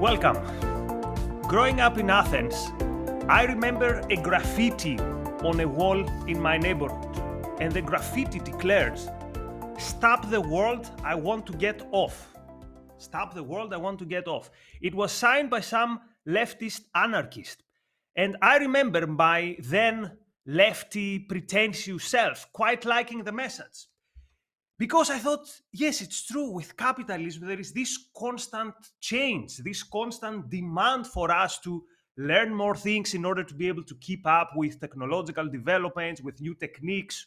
Welcome. Growing up in Athens, I remember a graffiti on a wall in my neighborhood, and the graffiti declares, Stop the world, I want to get off. Stop the world, I want to get off. It was signed by some leftist anarchist. And I remember my then lefty, pretentious self quite liking the message. Because I thought, yes, it's true, with capitalism, there is this constant change, this constant demand for us to learn more things in order to be able to keep up with technological developments, with new techniques.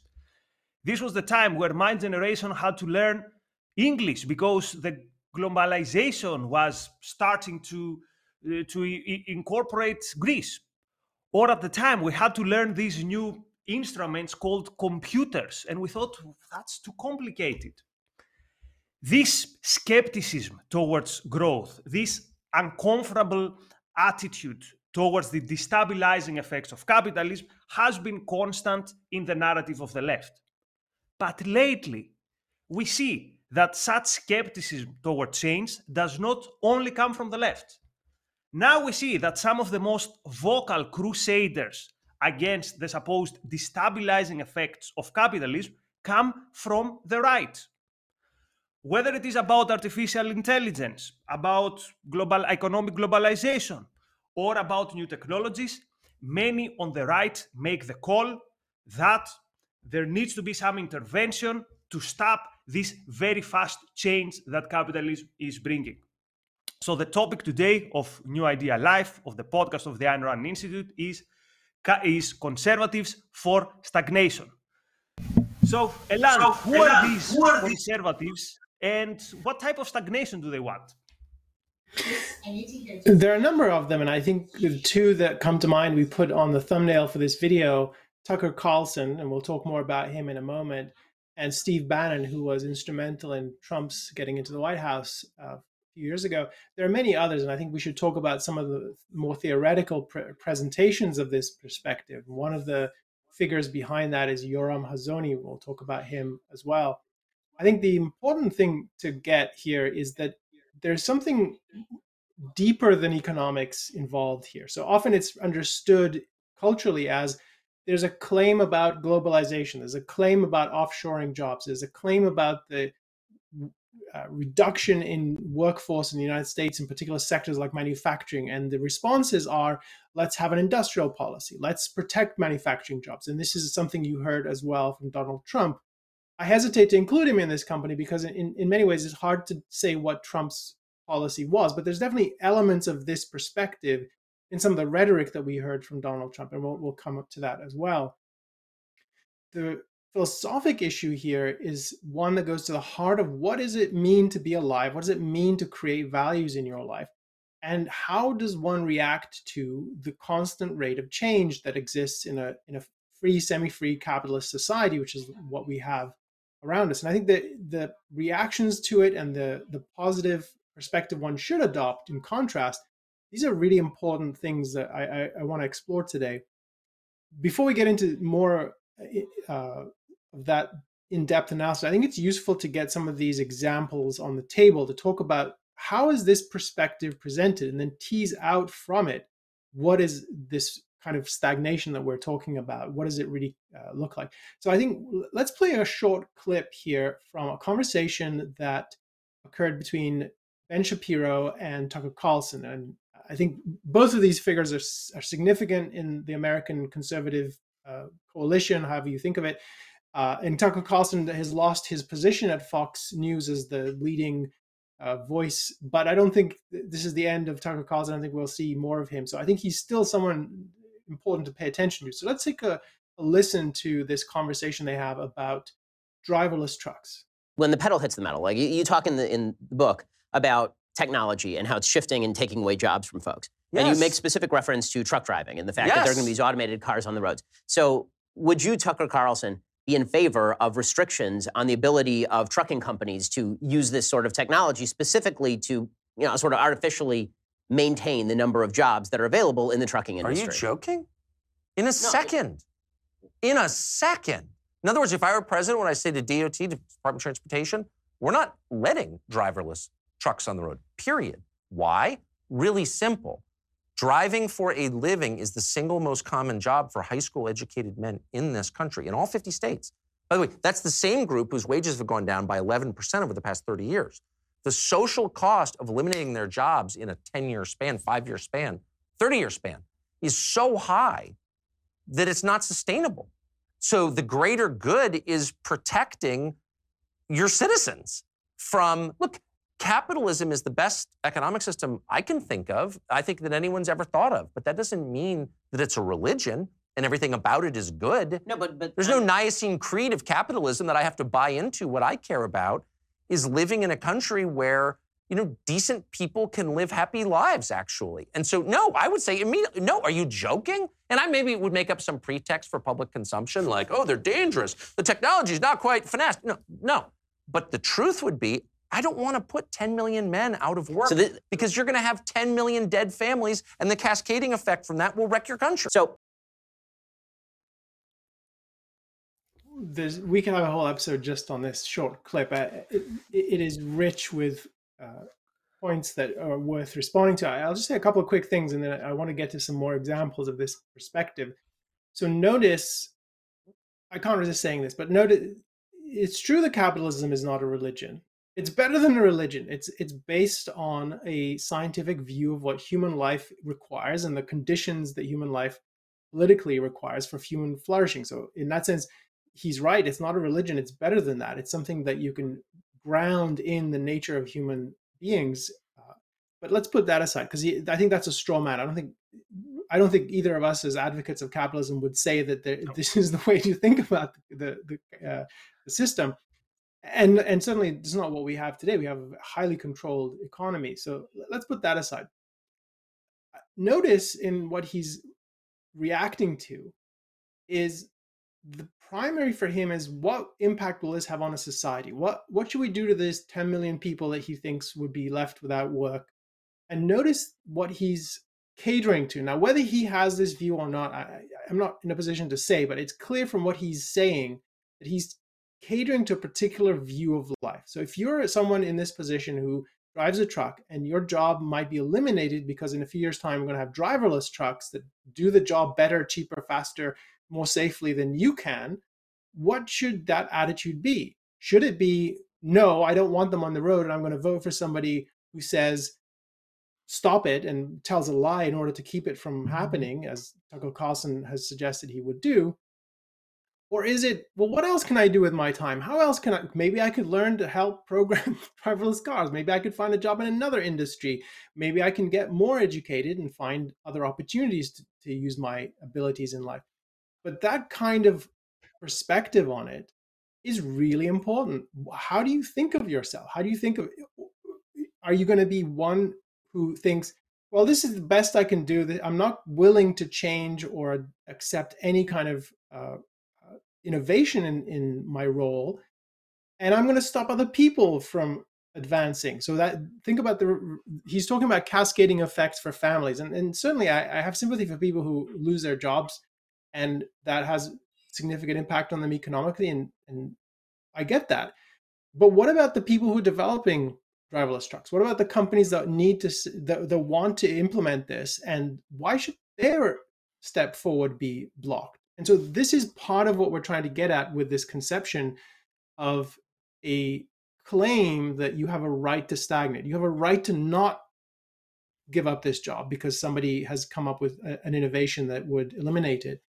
This was the time where my generation had to learn English because the globalization was starting to, uh, to incorporate Greece. Or at the time, we had to learn these new instruments called computers, and we thought that's too complicated. This skepticism towards growth, this uncomfortable attitude towards the destabilizing effects of capitalism has been constant in the narrative of the left. But lately, we see that such skepticism toward change does not only come from the left. Now we see that some of the most vocal crusaders against the supposed destabilizing effects of capitalism come from the right. Whether it is about artificial intelligence, about global economic globalization, or about new technologies, many on the right make the call that there needs to be some intervention to stop this very fast change that capitalism is bringing. So, the topic today of New Ideal Live, of the podcast of the Ayn Rand Institute, is, is conservatives for stagnation. So, Elan, So, who, Elan, are these who are these- conservatives and what type of stagnation do they want? There are a number of them, and I think the two that come to mind we put on the thumbnail for this video Tucker Carlson, and we'll talk more about him in a moment, and Steve Bannon, who was instrumental in Trump's getting into the White House uh, a few years ago. There are many others, and I think we should talk about some of the more theoretical pre- presentations of this perspective. One of the figures behind that is Yoram Hazony. We'll talk about him as well. I think the important thing to get here is that there's something deeper than economics involved here. So often it's understood culturally as there's a claim about globalization, there's a claim about offshoring jobs, there's a claim about the uh, reduction in workforce in the United States in particular sectors like manufacturing. And the responses are let's have an industrial policy, let's protect manufacturing jobs. And this is something you heard as well from Donald Trump. I hesitate to include him in this company because, in, in many ways, it's hard to say what Trump's policy was, but there's definitely elements of this perspective in some of the rhetoric that we heard from Donald Trump, and we'll, we'll come up to that as well. The philosophic issue here is one that goes to the heart of what does it mean to be alive? What does it mean to create values in your life? And how does one react to the constant rate of change that exists in a, in a free, semi free capitalist society, which is what we have around us? And I think that the reactions to it and the, the positive perspective one should adopt in contrast these are really important things that I, I, I want to explore today. Before we get into more uh, that in depth analysis, I think it's useful to get some of these examples on the table to talk about how is this perspective presented and then tease out from it what is this kind of stagnation that we're talking about? What does it really uh, look like? So I think let's play a short clip here from a conversation that occurred between Ben Shapiro and Tucker Carlson. And I think both of these figures are, are significant in the American conservative uh, coalition, however you think of it. Uh, and Tucker Carlson has lost his position at Fox News as the leading uh, voice, but I don't think this is the end of Tucker Carlson. I think we'll see more of him. So I think he's still someone important to pay attention to. So let's take a, a listen to this conversation they have about driverless trucks. When the pedal hits the metal, like you, you talk in the in the book about technology and how it's shifting and taking away jobs from folks. And you make specific reference to truck driving and the fact that there are going to be these automated cars on the roads. So, would you, Tucker Carlson, be in favor of restrictions on the ability of trucking companies to use this sort of technology specifically to, you know, sort of artificially maintain the number of jobs that are available in the trucking industry. Are you joking? In a second. In a second. In other words, if I were president, when I say to DOT, to Department of Transportation, we're not letting driverless trucks on the road, period. Why? really simple. Driving for a living is the single most common job for high school educated men in this country, in all 50 states. By the way, that's the same group whose wages have gone down by 11% over the past 30 years. The social cost of eliminating their jobs in a 10 year span, five year span, 30 year span is so high that it's not sustainable. So the greater good is protecting your citizens from, look, capitalism is the best economic system I can think of, I think that anyone's ever thought of. But that doesn't mean that it's a religion and everything about it is good. No, but but There's no Nicene creed of capitalism that I have to buy into. What I care about is living in a country where you know decent people can live happy lives actually. And so no, I would say immediately no, are you joking? And I maybe would make up some pretext for public consumption like, "Oh, they're dangerous. The technology is not quite finessed." No, no. But the truth would be I don't want to put 10 million men out of work So thi- because you're going to have 10 million dead families and the cascading effect from that will wreck your country. so there's we can have a whole episode just on this short clip. Uh, it, it is rich with uh, points that are worth responding to. I'll just say a couple of quick things, and then I want to get to some more examples of this perspective. So notice, I can't resist saying this, but notice it's true that capitalism is not a religion. It's better than a religion. It's it's based on a scientific view of what human life requires and the conditions that human life politically requires for human flourishing. So in that sense, he's right. It's not a religion. It's better than that. It's something that you can ground in the nature of human beings. Uh, but let's put that aside because I think that's a straw man. I don't think I don't think either of us as advocates of capitalism would say that there, this is the way to think about the the, uh, the system. And and certainly it's not what we have today. We have a highly controlled economy. So let's put that aside. Uh, notice in what he's reacting to is the primary for him is what impact will this have on a society? What what should we do to these 10 million people that he thinks would be left without work? And notice what he's catering to. Now, whether he has this view or not, I, I'm not in a position to say, but it's clear from what he's saying that he's catering to a particular view of life. So if you're someone in this position who drives a truck and your job might be eliminated because in a few years' time we're going to have driverless trucks that do the job better, cheaper, faster, more safely than you can, what should that attitude be? Should it be, no, I don't want them on the road and I'm going to vote for somebody who says, stop it and tells a lie in order to keep it from mm-hmm. happening, as Tucker Carlson has suggested he would do? Or is it, well, what else can I do with my time? How else can I, maybe I could learn to help program driverless cars. Maybe I could find a job in another industry. Maybe I can get more educated and find other opportunities to, to use my abilities in life. But that kind of perspective on it is really important. How do you think of yourself? How do you think of, are you going to be one who thinks, well, this is the best I can do. I'm not willing to change or accept any kind of uh, innovation in, in my role and i'm going to stop other people from advancing. So that think about the he's talking about cascading effects for families and, and certainly I, I have sympathy for people who lose their jobs and that has significant impact on them economically and, and i get that. But what about the people who are developing driverless trucks? What about the companies that need to that, that want to implement this and why should their step forward be blocked and so this is part of what we're trying to get at with this conception of a claim that you have a right to stagnate. You have a right to not give up this job because somebody has come up with a, an innovation that would eliminate it.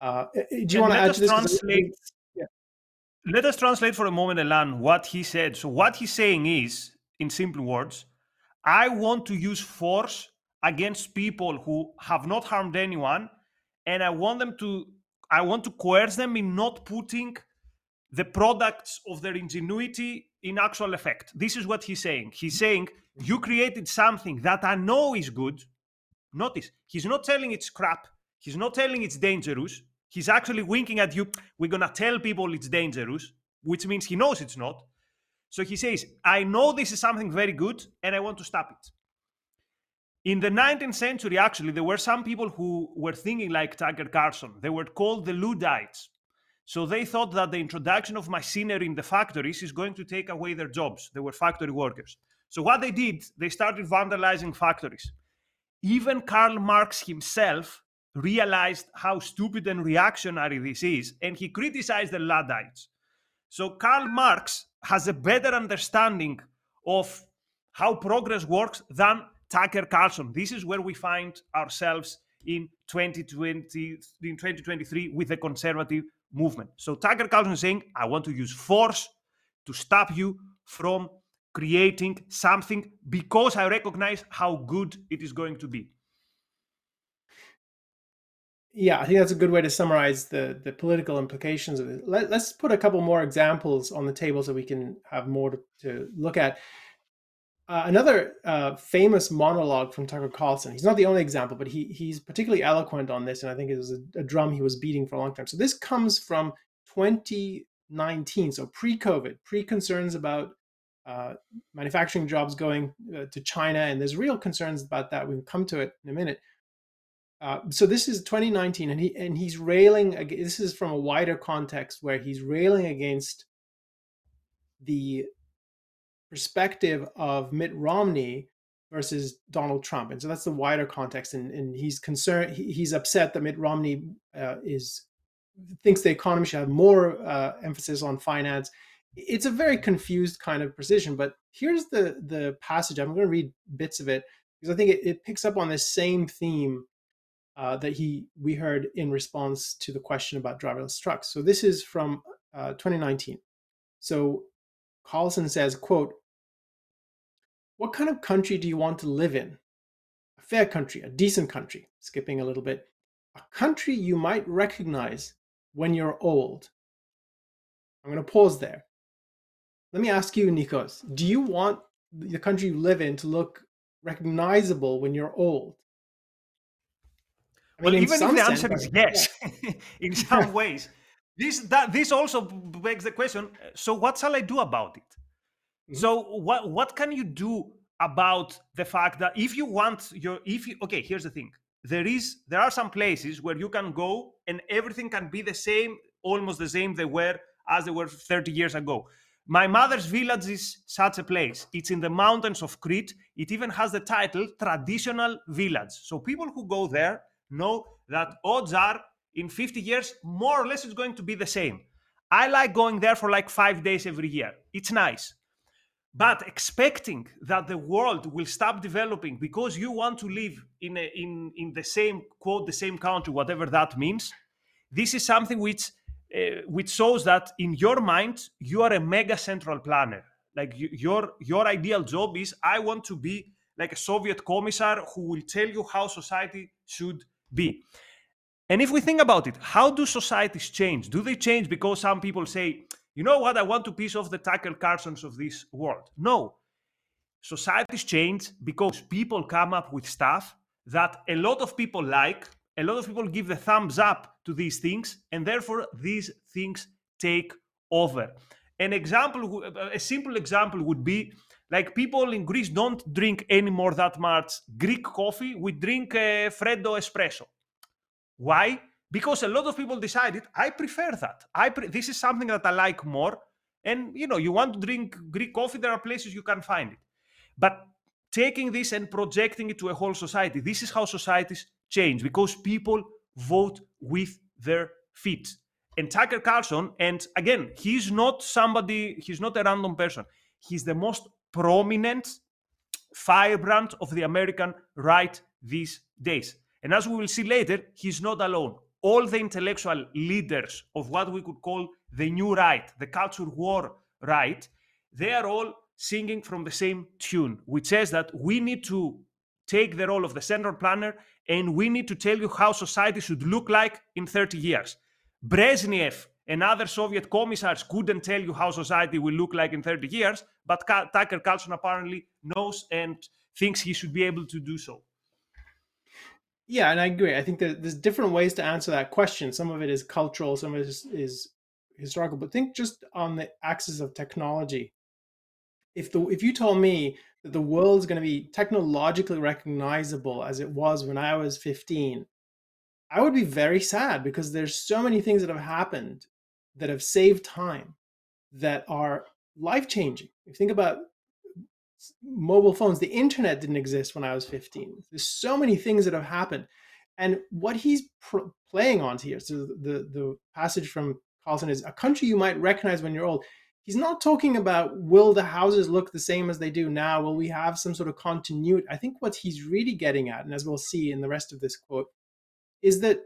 Uh, do you And want to add to this? translate- yeah. Let us translate for a moment, Elan, what he said. So, what he's saying is, in simple words, I want to use force against people who have not harmed anyone, and I want them to, I want to coerce them in not putting the products of their ingenuity in actual effect. This is what he's saying. He's mm-hmm. saying, you created something that I know is good. Notice, he's not telling it's crap. He's not telling it's dangerous. He's actually winking at you. We're going to tell people it's dangerous, which means he knows it's not. So he says, I know this is something very good and I want to stop it. In the 19th century, actually, there were some people who were thinking like Tucker Carlson. They were called the Luddites. So they thought that the introduction of machinery in the factories is going to take away their jobs. They were factory workers. So what they did, they started vandalizing factories. Even Karl Marx himself realized how stupid and reactionary this is, and he criticized the Luddites. So Karl Marx has a better understanding of how progress works than Tucker Carlson. This is where we find ourselves in 2020, in 2023 with the conservative movement. So Tucker Carlson is saying, I want to use force to stop you from creating something because I recognize how good it is going to be. Yeah, I think that's a good way to summarize the the political implications of it. Let, us put a couple more examples on the table so we can have more to, to look at. Uh, another uh, famous monologue from Tucker Carlson. He's not the only example, but he he's particularly eloquent on this, and I think it was a, a drum he was beating for a long time. So this comes from 2019, so pre-COVID, pre-concerns about uh, manufacturing jobs going uh, to China, and there's real concerns about that. We'll come to it in a minute. Uh, so this is 2019, and he and he's railing. This is from a wider context where he's railing against the perspective of Mitt Romney versus Donald Trump, and so that's the wider context. And, and he's concerned. He, he's upset that Mitt Romney uh, is thinks the economy should have more uh, emphasis on finance. It's a very confused kind of precision. But here's the the passage. I'm going to read bits of it because I think it, it picks up on the same theme uh, that he we heard in response to the question about driverless trucks. So this is from uh, 2019. So Carlson says, "quote What kind of country do you want to live in? A fair country, a decent country. Skipping a little bit, a country you might recognize when you're old." I'm going to pause there. Let me ask you, Nikos, do you want the country you live in to look recognizable when you're old? well, even if the answer sense, is yes, in some ways, this that this also begs the question. Uh, so, what shall I do about it? Mm-hmm. So, what what can you do about the fact that if you want your if you okay, here's the thing. There is there are some places where you can go and everything can be the same, almost the same they were as they were 30 years ago. My mother's village is such a place. It's in the mountains of Crete. It even has the title traditional village. So people who go there know that odds are in 50 years, more or less, it's going to be the same. I like going there for like five days every year. It's nice. But expecting that the world will stop developing because you want to live in, a, in, in the same, quote, the same country, whatever that means, this is something which, uh, which shows that in your mind, you are a mega central planner. Like you, your, your ideal job is I want to be like a Soviet commissar who will tell you how society should be. And if we think about it, how do societies change? Do they change because some people say, you know what, I want to piece off the Tucker Carlsons of this world? No. Societies change because people come up with stuff that a lot of people like, a lot of people give the thumbs up to these things, and therefore these things take over. An example, a simple example would be like people in Greece don't drink anymore that much Greek coffee. We drink uh, Freddo espresso. Why? Because a lot of people decided I prefer that. I pre- this is something that I like more. And you know, you want to drink Greek coffee, there are places you can find it. But taking this and projecting it to a whole society, this is how societies change because people vote with their feet. And Tucker Carlson, and again, he's not somebody, he's not a random person. He's the most prominent firebrand of the American right these days. And as we will see later, he's not alone. All the intellectual leaders of what we could call the new right, the culture war right, they are all singing from the same tune, which says that we need to take the role of the central planner and we need to tell you how society should look like in 30 years. Brezhnev and other Soviet commissars couldn't tell you how society will look like in 30 years, but Tucker Carlson apparently knows and thinks he should be able to do so. Yeah, and I agree. I think that there's different ways to answer that question. Some of it is cultural, some of it is, is historical. But think just on the axis of technology. If the if you told me that the world is going to be technologically recognizable as it was when I was 15, I would be very sad because there's so many things that have happened that have saved time that are life changing. If you think about mobile phones. The internet didn't exist when I was 15. There's so many things that have happened. And what he's pr- playing on here, so the, the passage from Carlson is a country you might recognize when you're old. He's not talking about will the houses look the same as they do now? Will we have some sort of continuity? I think what he's really getting at, and as we'll see in the rest of this quote, is that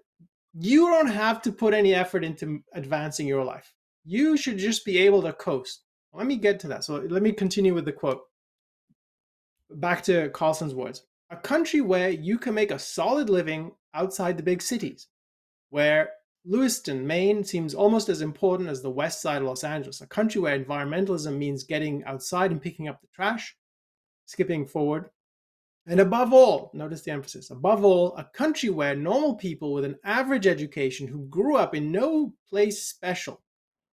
you don't have to put any effort into advancing your life. You should just be able to coast. Let me get to that. So let me continue with the quote. Back to Carlson's words a country where you can make a solid living outside the big cities, where Lewiston, Maine seems almost as important as the west side of Los Angeles, a country where environmentalism means getting outside and picking up the trash, skipping forward. And above all, notice the emphasis, above all, a country where normal people with an average education who grew up in no place special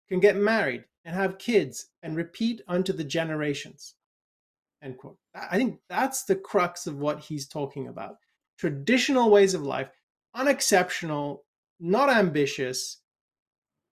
can get married and have kids and repeat unto the generations. End quote. I think that's the crux of what he's talking about. Traditional ways of life, unexceptional, not ambitious,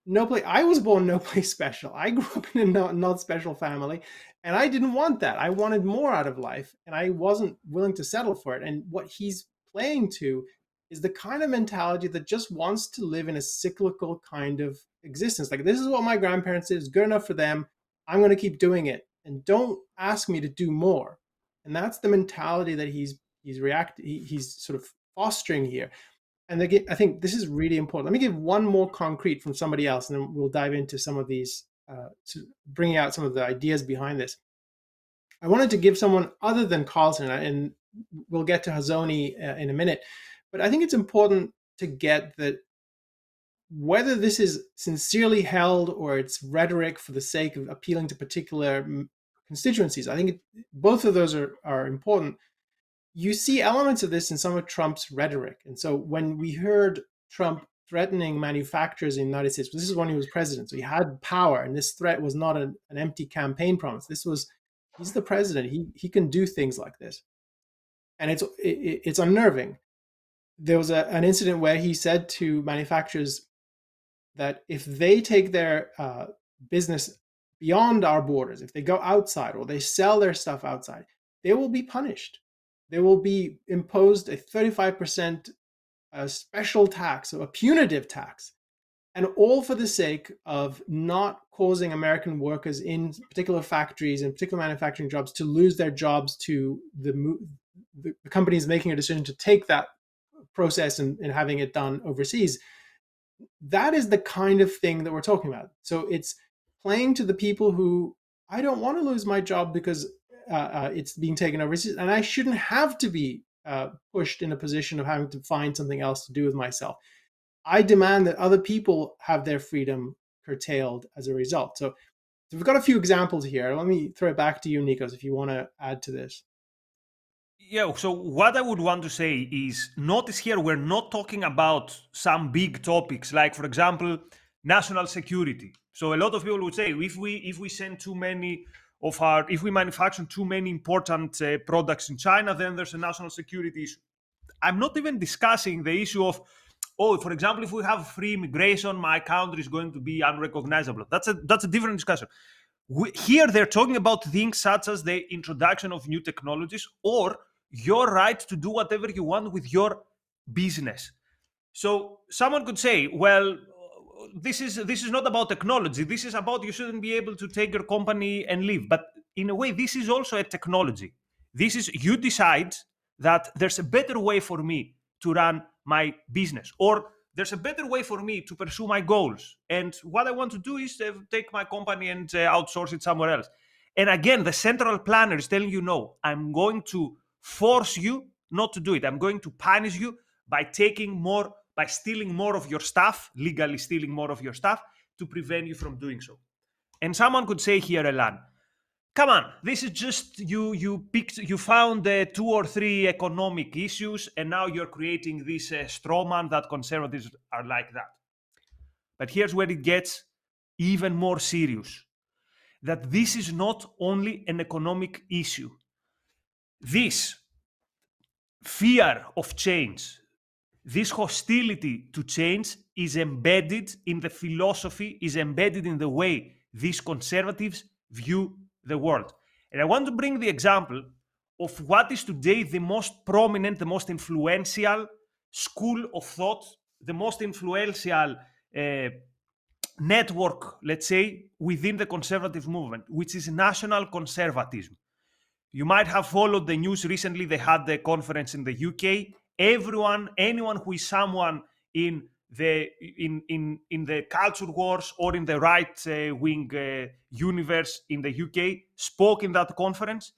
no place. I was born no place special. I grew up in a not, not special family, and I didn't want that. I wanted more out of life, and I wasn't willing to settle for it. And what he's playing to is the kind of mentality that just wants to live in a cyclical kind of existence. Like this is what my grandparents did. It's good enough for them. I'm going to keep doing it and don't ask me to do more. And that's the mentality that he's he's react he, he's sort of fostering here. And again, I think this is really important. Let me give one more concrete from somebody else, and then we'll dive into some of these, uh, bringing out some of the ideas behind this. I wanted to give someone other than Carlson, and we'll get to Hazony uh, in a minute, but I think it's important to get that whether this is sincerely held or it's rhetoric for the sake of appealing to particular mm, constituencies, I think it, both of those are, are important. You see elements of this in some of Trump's rhetoric. And so when we heard Trump threatening manufacturers in the United States, this is when he was president, so he had power, and this threat was not an, an empty campaign promise. This was, he's the president. He, he can do things like this. And it's, it, it's unnerving. There was a, an incident where he said to manufacturers, that if they take their uh, business beyond our borders, if they go outside or they sell their stuff outside, they will be punished. They will be imposed a 35% uh, special tax, so a punitive tax, and all for the sake of not causing American workers in particular factories and particular manufacturing jobs to lose their jobs to the, the companies making a decision to take that process and, and having it done overseas that is the kind of thing that we're talking about. So it's playing to the people who I don't want to lose my job because uh, uh, it's being taken over, and I shouldn't have to be uh, pushed in a position of having to find something else to do with myself. I demand that other people have their freedom curtailed as a result. So, so we've got a few examples here. Let me throw it back to you, Nikos, if you want to add to this yeah, so what I would want to say is notice here we're not talking about some big topics like for example national security. So a lot of people would say if we if we send too many of our if we manufacture too many important uh, products in China then there's a national security issue. I'm not even discussing the issue of oh for example if we have free immigration my country is going to be unrecognizable. That's a that's a different discussion. We, here they're talking about things such as the introduction of new technologies or your right to do whatever you want with your business. So someone could say, well, this is this is not about technology. This is about you shouldn't be able to take your company and leave. But in a way, this is also a technology. This is you decide that there's a better way for me to run my business, or there's a better way for me to pursue my goals. And what I want to do is uh, take my company and uh, outsource it somewhere else. And again, the central planner is telling you, no, I'm going to force you not to do it. I'm going to punish you by taking more, by stealing more of your stuff, legally stealing more of your stuff to prevent you from doing so. And someone could say here, Elan, come on, this is just you. You picked, you found uh, two or three economic issues, and now you're creating this uh, straw man that conservatives are like that. But here's where it gets even more serious: that this is not only an economic issue this fear of change, this hostility to change is embedded in the philosophy, is embedded in the way these conservatives view the world. And I want to bring the example of what is today the most prominent, the most influential school of thought, the most influential uh, network, let's say, within the conservative movement, which is national conservatism. You might have followed the news recently. They had the conference in the UK. Everyone, anyone who is someone in the in in in the culture wars or in the right uh, wing uh, universe in the UK spoke in that conference.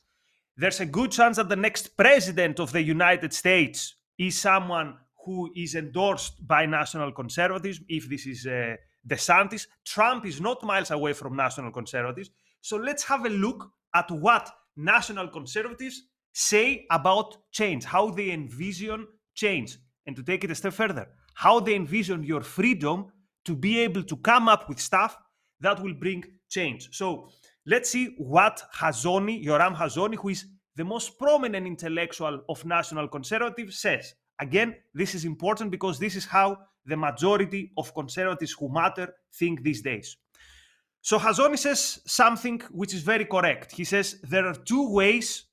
There's a good chance that the next president of the United States is someone who is endorsed by national conservatism. If this is uh, DeSantis, Trump is not miles away from national conservatives. So let's have a look at what national conservatives say about change, how they envision change, and to take it a step further, how they envision your freedom to be able to come up with stuff that will bring change. So let's see what Hazony, Yoram Hazony, who is the most prominent intellectual of national conservatives, says. Again, this is important because this is how the majority of conservatives who matter think these days. So Hazony says something which is very correct. He says there are two ways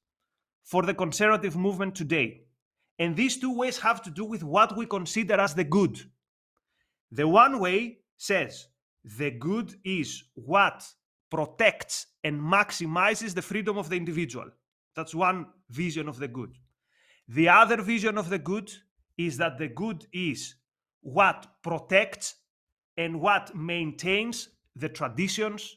for the conservative movement today. And these two ways have to do with what we consider as the good. The one way says the good is what protects and maximizes the freedom of the individual. That's one vision of the good. The other vision of the good is that the good is what protects and what maintains the traditions,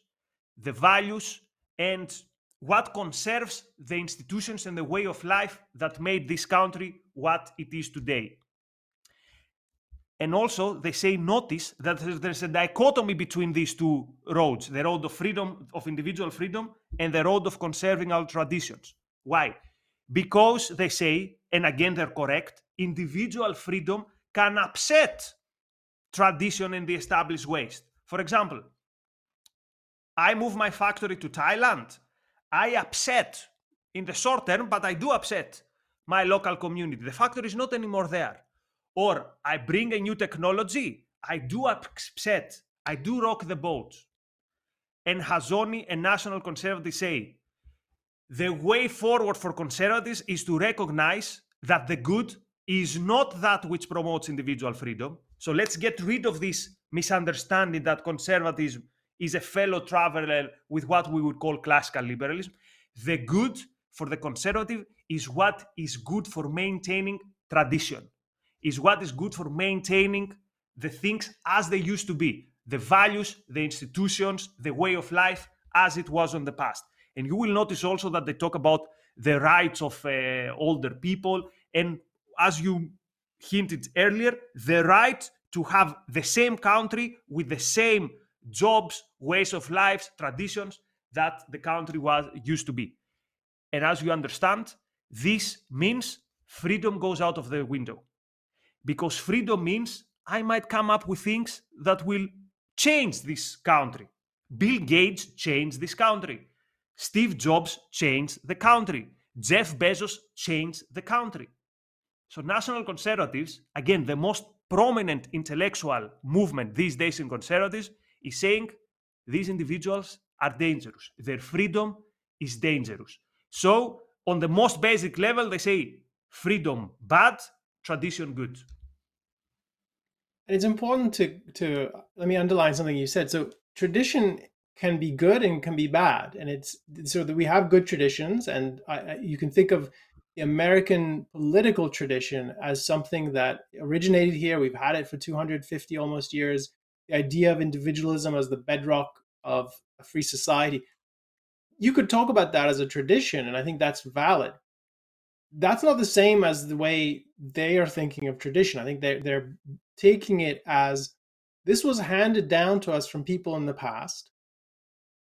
the values, and what conserves the institutions and the way of life that made this country what it is today. And also, they say, notice that there's a dichotomy between these two roads the road of freedom, of individual freedom, and the road of conserving our traditions. Why? Because they say, and again, they're correct, individual freedom can upset tradition and the established ways. For example, I move my factory to Thailand. I upset in the short term, but I do upset my local community. The factory is not anymore there. Or I bring a new technology. I do upset. I do rock the boat. And Hazony and National Conservatives say the way forward for conservatives is to recognize that the good is not that which promotes individual freedom. So let's get rid of this misunderstanding that conservatism is a fellow traveler with what we would call classical liberalism. The good for the conservative is what is good for maintaining tradition, is what is good for maintaining the things as they used to be, the values, the institutions, the way of life as it was in the past. And you will notice also that they talk about the rights of uh, older people and as you hinted earlier, the right to have the same country with the same jobs, ways of life, traditions that the country was used to be. And as you understand, this means freedom goes out of the window. Because freedom means I might come up with things that will change this country. Bill Gates changed this country. Steve Jobs changed the country. Jeff Bezos changed the country. So, national conservatives, again, the most prominent intellectual movement these days in conservatives, is saying these individuals are dangerous. Their freedom is dangerous. So, on the most basic level, they say freedom bad, tradition good. And it's important to to let me underline something you said. So tradition can be good and can be bad, and it's so that we have good traditions, and I, you can think of the American political tradition as something that originated here. We've had it for 250 almost years. The idea of individualism as the bedrock of a free society. You could talk about that as a tradition, and I think that's valid. That's not the same as the way they are thinking of tradition. I think they're, they're taking it as this was handed down to us from people in the past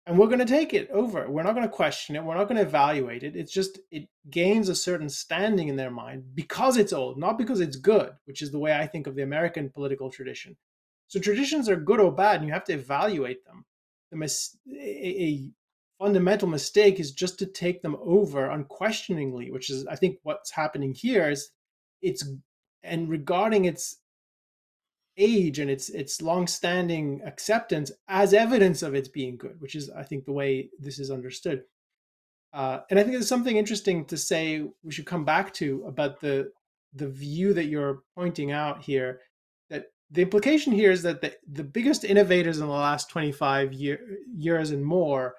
and we're going to take it over we're not going to question it we're not going to evaluate it it's just it gains a certain standing in their mind because it's old not because it's good which is the way i think of the american political tradition so traditions are good or bad and you have to evaluate them the mis- a, fundamental mistake is just to take them over unquestioningly which is i think what's happening here is it's and regarding its age and its its long-standing acceptance as evidence of its being good, which is, I think, the way this is understood. Uh, and I think there's something interesting to say we should come back to about the the view that you're pointing out here. The implication here is that the, the biggest innovators in the last 25 year, years and more,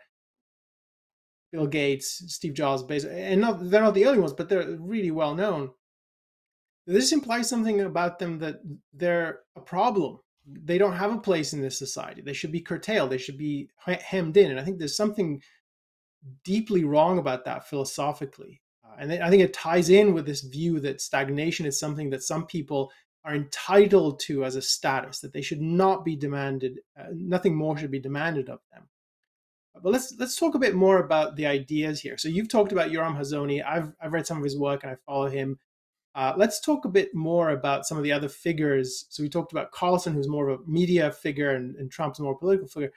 Bill Gates, Steve Jobs, Bezos, and not, they're not the only ones, but they're really well known. This implies something about them that they're a problem. They don't have a place in this society. They should be curtailed. They should be hemmed in. And I think there's something deeply wrong about that philosophically. Uh, and I think it ties in with this view that stagnation is something that some people are entitled to as a status, that they should not be demanded, uh, nothing more should be demanded of them. But let's let's talk a bit more about the ideas here. So you've talked about Yoram Hazony. I've I've read some of his work and I follow him. Uh, let's talk a bit more about some of the other figures. So we talked about Carlson, who's more of a media figure, and, and Trump's more political figure.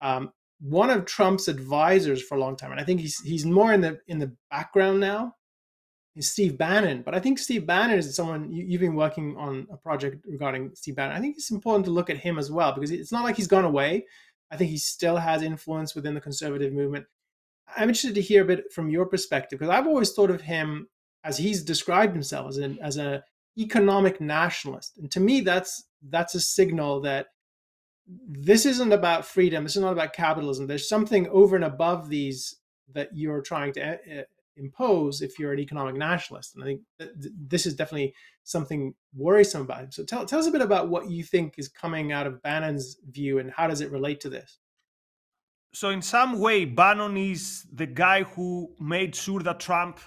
Um, one of Trump's advisors for a long time, and I think he's he's more in the in the background now, is Steve Bannon. But I think Steve Bannon is someone you, have been working on a project regarding Steve Bannon. I think it's important to look at him as well because it's not like he's gone away. I think he still has influence within the conservative movement. I'm interested to hear a bit from your perspective because I've always thought of him as he's described himself as an as an economic nationalist, and to me that's that's a signal that this isn't about freedom. This is not about capitalism. There's something over and above these that you're trying to uh, impose if you're an economic nationalist. And I think this is definitely something worrisome about him. So tell, tell us a bit about what you think is coming out of Bannon's view and how does it relate to this? So, in some way, Bannon is the guy who made sure that Trump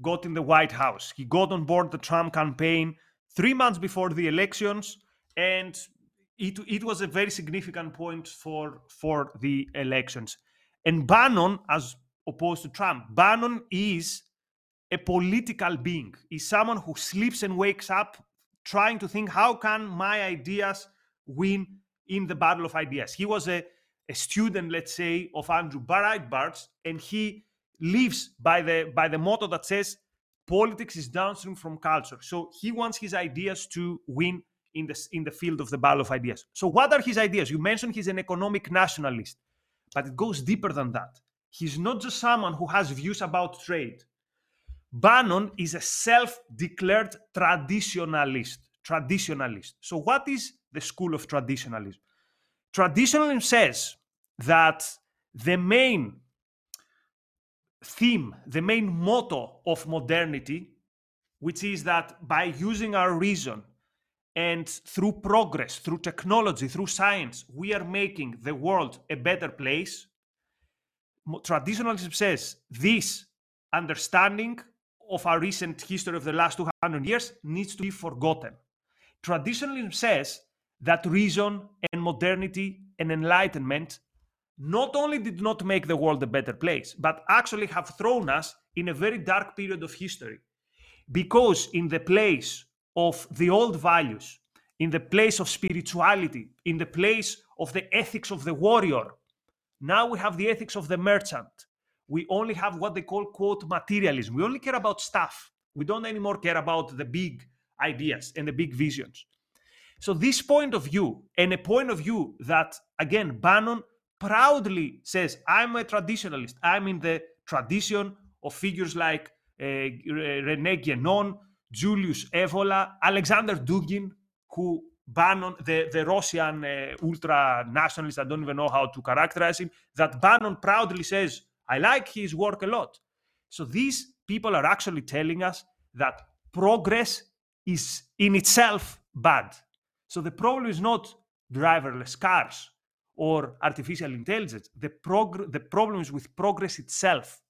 got in the White House. He got on board the Trump campaign three months before the elections and it, it was a very significant point for for the elections. And Bannon, as opposed to Trump, Bannon is a political being. Is someone who sleeps and wakes up trying to think how can my ideas win in the battle of ideas. He was a, a student, let's say, of Andrew Breitbart, and he lives by the by the motto that says politics is downstream from culture. So he wants his ideas to win in the, in the field of the battle of ideas. So, what are his ideas? You mentioned he's an economic nationalist, but it goes deeper than that. He's not just someone who has views about trade. Bannon is a self declared traditionalist. Traditionalist. So, what is the school of traditionalism? Traditionalism says that the main theme, the main motto of modernity, which is that by using our reason and through progress, through technology, through science, we are making the world a better place. Traditionalism says this understanding of our recent history of the last 200 years needs to be forgotten. Traditionalism says that reason and modernity and enlightenment not only did not make the world a better place, but actually have thrown us in a very dark period of history. Because in the place of the old values, in the place of spirituality, in the place of the ethics of the warrior. Now we have the ethics of the merchant. We only have what they call, quote, materialism. We only care about stuff. We don't anymore care about the big ideas and the big visions. So, this point of view, and a point of view that, again, Bannon proudly says, I'm a traditionalist. I'm in the tradition of figures like uh, Rene Guénon, Julius Evola, Alexander Dugin, who Bannon, the, the Russian uh, ultra nationalist, I don't even know how to characterize him, that Bannon proudly says, I like his work a lot. So these people are actually telling us that progress is in itself bad. So the problem is not driverless cars or artificial intelligence. The, prog- the problem is with progress itself.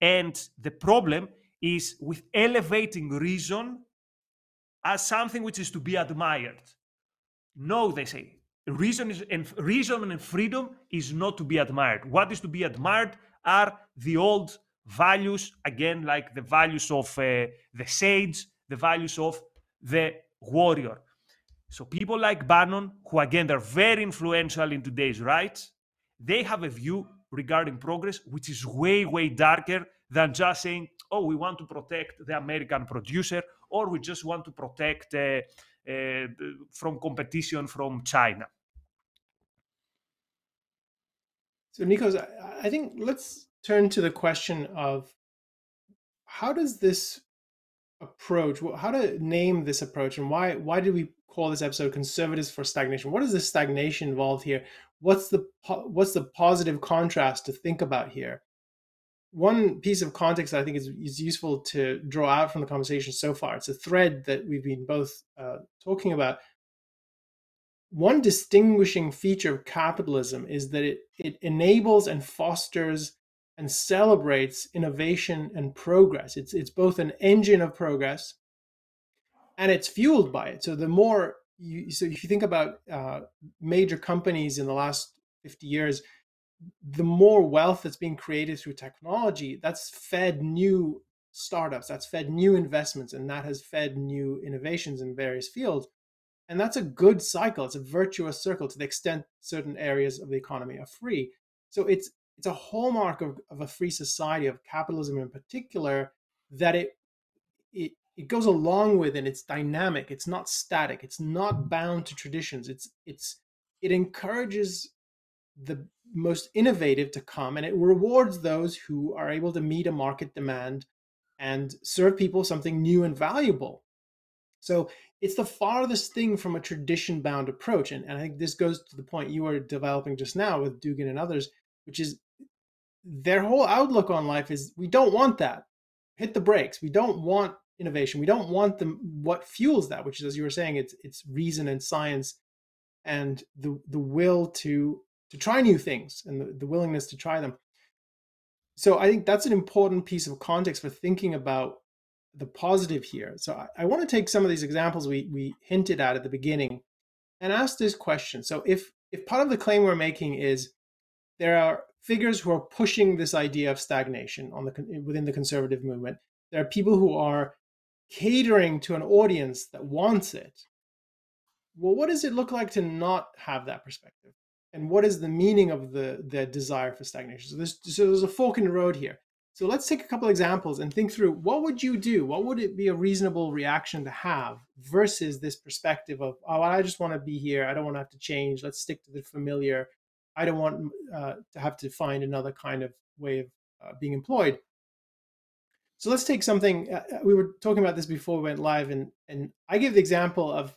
And the problem is with elevating reason as something which is to be admired. No, they say. Reason is and reason and freedom is not to be admired. What is to be admired are the old values, again, like the values of uh, the sage, the values of the warrior. So people like Bannon, who again they're very influential in today's rights, they have a view regarding progress which is way, way darker than just saying, oh, we want to protect the American producer, or we just want to protect uh, uh, from competition from China. So, Nikos, I think let's turn to the question of how does this approach, how to name this approach, and why why did we call this episode "Conservatives for Stagnation"? What is the stagnation involved here? What's the what's the positive contrast to think about here? One piece of context I think is, is useful to draw out from the conversation so far. It's a thread that we've been both uh, talking about. One distinguishing feature of capitalism is that it, it enables and fosters and celebrates innovation and progress. It's it's both an engine of progress and it's fueled by it. So the more you so if you think about uh, major companies in the last 50 years, the more wealth that's being created through technology, that's fed new startups, that's fed new investments, and that has fed new innovations in various fields. And that's a good cycle. It's a virtuous circle to the extent certain areas of the economy are free. So it's it's a hallmark of, of a free society of capitalism in particular that it it it goes along with and it's dynamic it's not static it's not bound to traditions it's it's it encourages the most innovative to come and it rewards those who are able to meet a market demand and serve people something new and valuable so it's the farthest thing from a tradition bound approach and, and i think this goes to the point you are developing just now with dugan and others which is their whole outlook on life is we don't want that. Hit the brakes. We don't want innovation. We don't want them what fuels that, which is as you were saying, it's it's reason and science and the the will to to try new things and the, the willingness to try them. So I think that's an important piece of context for thinking about the positive here. So I, I want to take some of these examples we we hinted at at the beginning and ask this question. So if if part of the claim we're making is there are figures who are pushing this idea of stagnation on the within the conservative movement. There are people who are catering to an audience that wants it. Well, what does it look like to not have that perspective? And what is the meaning of the, the desire for stagnation? So there's, so there's a fork in the road here. So let's take a couple examples and think through what would you do? What would it be a reasonable reaction to have versus this perspective of, oh, I just want to be here. I don't want to have to change. Let's stick to the familiar. I don't want uh, to have to find another kind of way of uh, being employed. So let's take something. Uh, uh, we were talking about this before we went live, and and I give the example of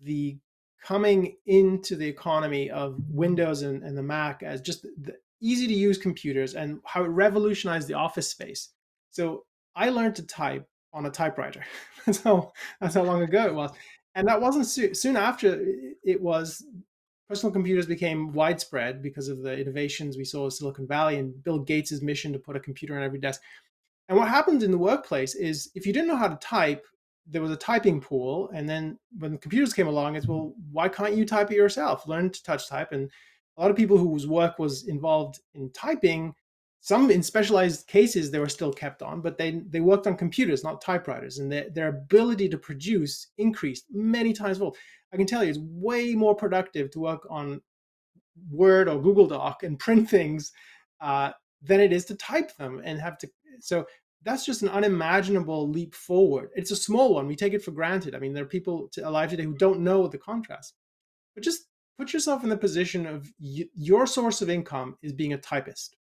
the coming into the economy of Windows and, and the Mac as just the easy to use computers and how it revolutionized the office space. So I learned to type on a typewriter. that's how that's how long ago it was, and that wasn't so, soon after it was personal computers became widespread because of the innovations we saw in Silicon Valley and Bill Gates' mission to put a computer on every desk. And what happened in the workplace is if you didn't know how to type, there was a typing pool. And then when the computers came along, it's well, why can't you type it yourself? Learn to touch type. And a lot of people whose work was involved in typing, some in specialized cases they were still kept on, but they they worked on computers, not typewriters, and their, their ability to produce increased many times fold. I can tell you it's way more productive to work on Word or Google Doc and print things uh, than it is to type them and have to. So that's just an unimaginable leap forward. It's a small one. We take it for granted. I mean, there are people alive today who don't know the contrast. But just put yourself in the position of y- your source of income is being a typist.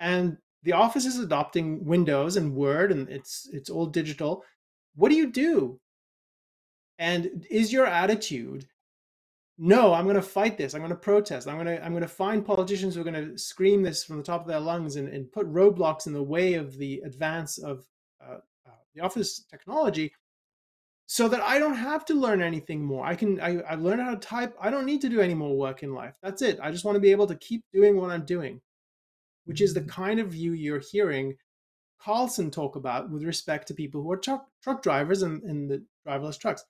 And the office is adopting Windows and Word and it's it's all digital. What do you do? And is your attitude, no, I'm going to fight this. I'm going to protest. I'm going to I'm going to find politicians who are going to scream this from the top of their lungs and, and put roadblocks in the way of the advance of uh, uh, the office technology, so that I don't have to learn anything more. I can I, I learned how to type. I don't need to do any more work in life. That's it. I just want to be able to keep doing what I'm doing, which is the mm-hmm. kind of view you're hearing Carlson talk about with respect to people who are truck, truck drivers and, and the driverless trucks.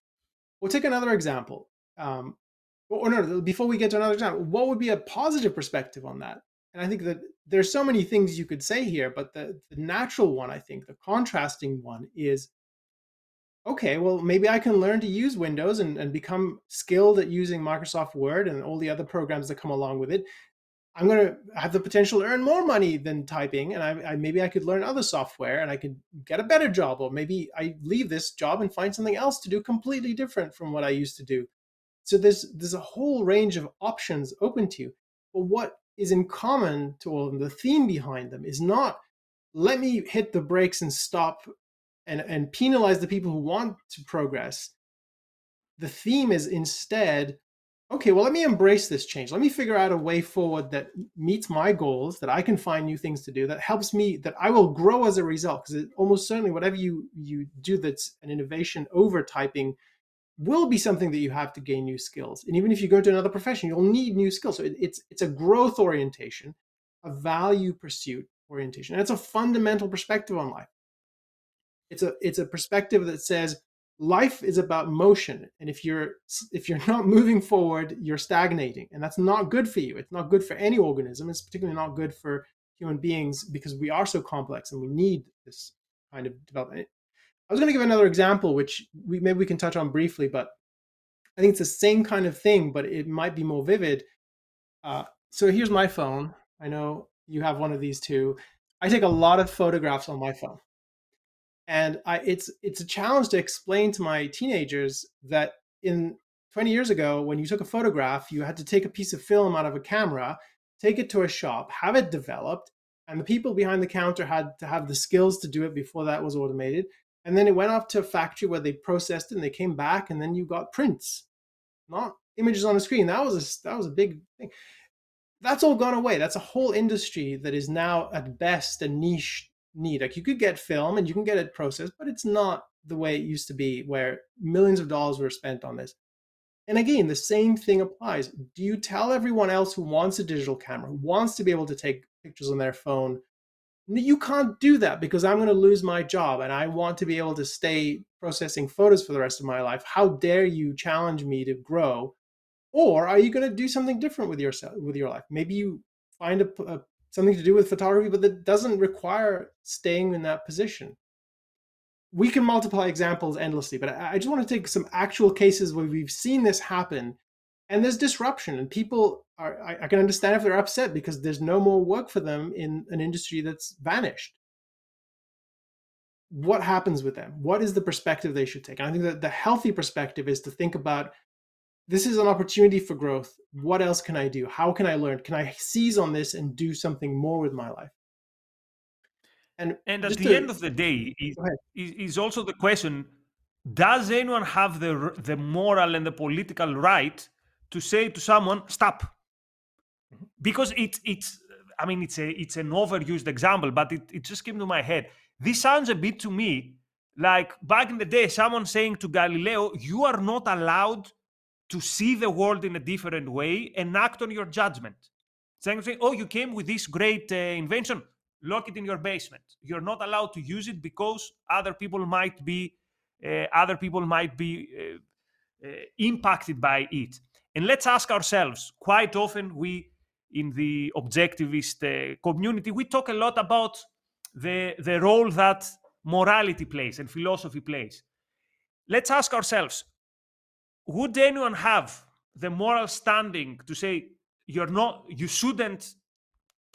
We'll take another example. Um, or no, before we get to another example, what would be a positive perspective on that? And I think that there's so many things you could say here, but the, the natural one, I think, the contrasting one is okay, well, maybe I can learn to use Windows and, and become skilled at using Microsoft Word and all the other programs that come along with it. I'm going to have the potential to earn more money than typing, and I, I, maybe I could learn other software and I could get a better job, or maybe I leave this job and find something else to do completely different from what I used to do. So there's there's a whole range of options open to you. But what is in common to all of them, the theme behind them is not let me hit the brakes and stop and, and penalize the people who want to progress. The theme is instead, okay, well, let me embrace this change. Let me figure out a way forward that meets my goals, that I can find new things to do, that helps me, that I will grow as a result. Because almost certainly, whatever you you do that's an innovation over typing will be something that you have to gain new skills. And even if you go into another profession, you'll need new skills. So it, it's it's a growth orientation, a value pursuit orientation. And it's a fundamental perspective on life. It's a it's a perspective that says life is about motion and if you're if you're not moving forward you're stagnating and that's not good for you it's not good for any organism it's particularly not good for human beings because we are so complex and we need this kind of development i was going to give another example which we maybe we can touch on briefly but i think it's the same kind of thing but it might be more vivid. Uh, so here's my phone. I know you have one of these too. I take a lot of photographs on my phone. And I, it's it's a challenge to explain to my teenagers that in 20 years ago when you took a photograph you had to take a piece of film out of a camera take it to a shop have it developed and the people behind the counter had to have the skills to do it before that was automated and then it went off to a factory where they processed it and they came back and then you got prints not images on a screen that was a that was a big thing that's all gone away that's a whole industry that is now at best a niche need. Like you could get film and you can get it processed, but it's not the way it used to be where millions of dollars were spent on this. And again, the same thing applies. Do you tell everyone else who wants a digital camera, who wants to be able to take pictures on their phone, you can't do that because I'm going to lose my job and I want to be able to stay processing photos for the rest of my life. How dare you challenge me to grow? Or are you going to do something different with yourself with your life? Maybe you find a, a something to do with photography, but that doesn't require staying in that position. We can multiply examples endlessly, but I just want to take some actual cases where we've seen this happen and there's disruption and people are I, I, can understand if they're upset because there's no more work for them in an industry that's vanished what happens with them what is the perspective they should take and i think that the healthy perspective is to think about this is an opportunity for growth. What else can I do? How can I learn? Can I seize on this and do something more with my life? And, and at the to, end of the day, is, is also the question does anyone have the, the moral and the political right to say to someone, stop? Mm-hmm. Because it, it's, I mean, it's, a, it's an overused example, but it, it just came to my head. This sounds a bit to me like back in the day, someone saying to Galileo, you are not allowed to see the world in a different way and act on your judgment. Saying, oh, you came with this great uh, invention, lock it in your basement. You're not allowed to use it because other people might be uh, other people might be uh, uh impacted by it. And let's ask ourselves. Quite often, we in the objectivist uh, community we talk a lot about the the role that morality plays and philosophy plays. Let's ask ourselves would anyone have the moral standing to say you're not you shouldn't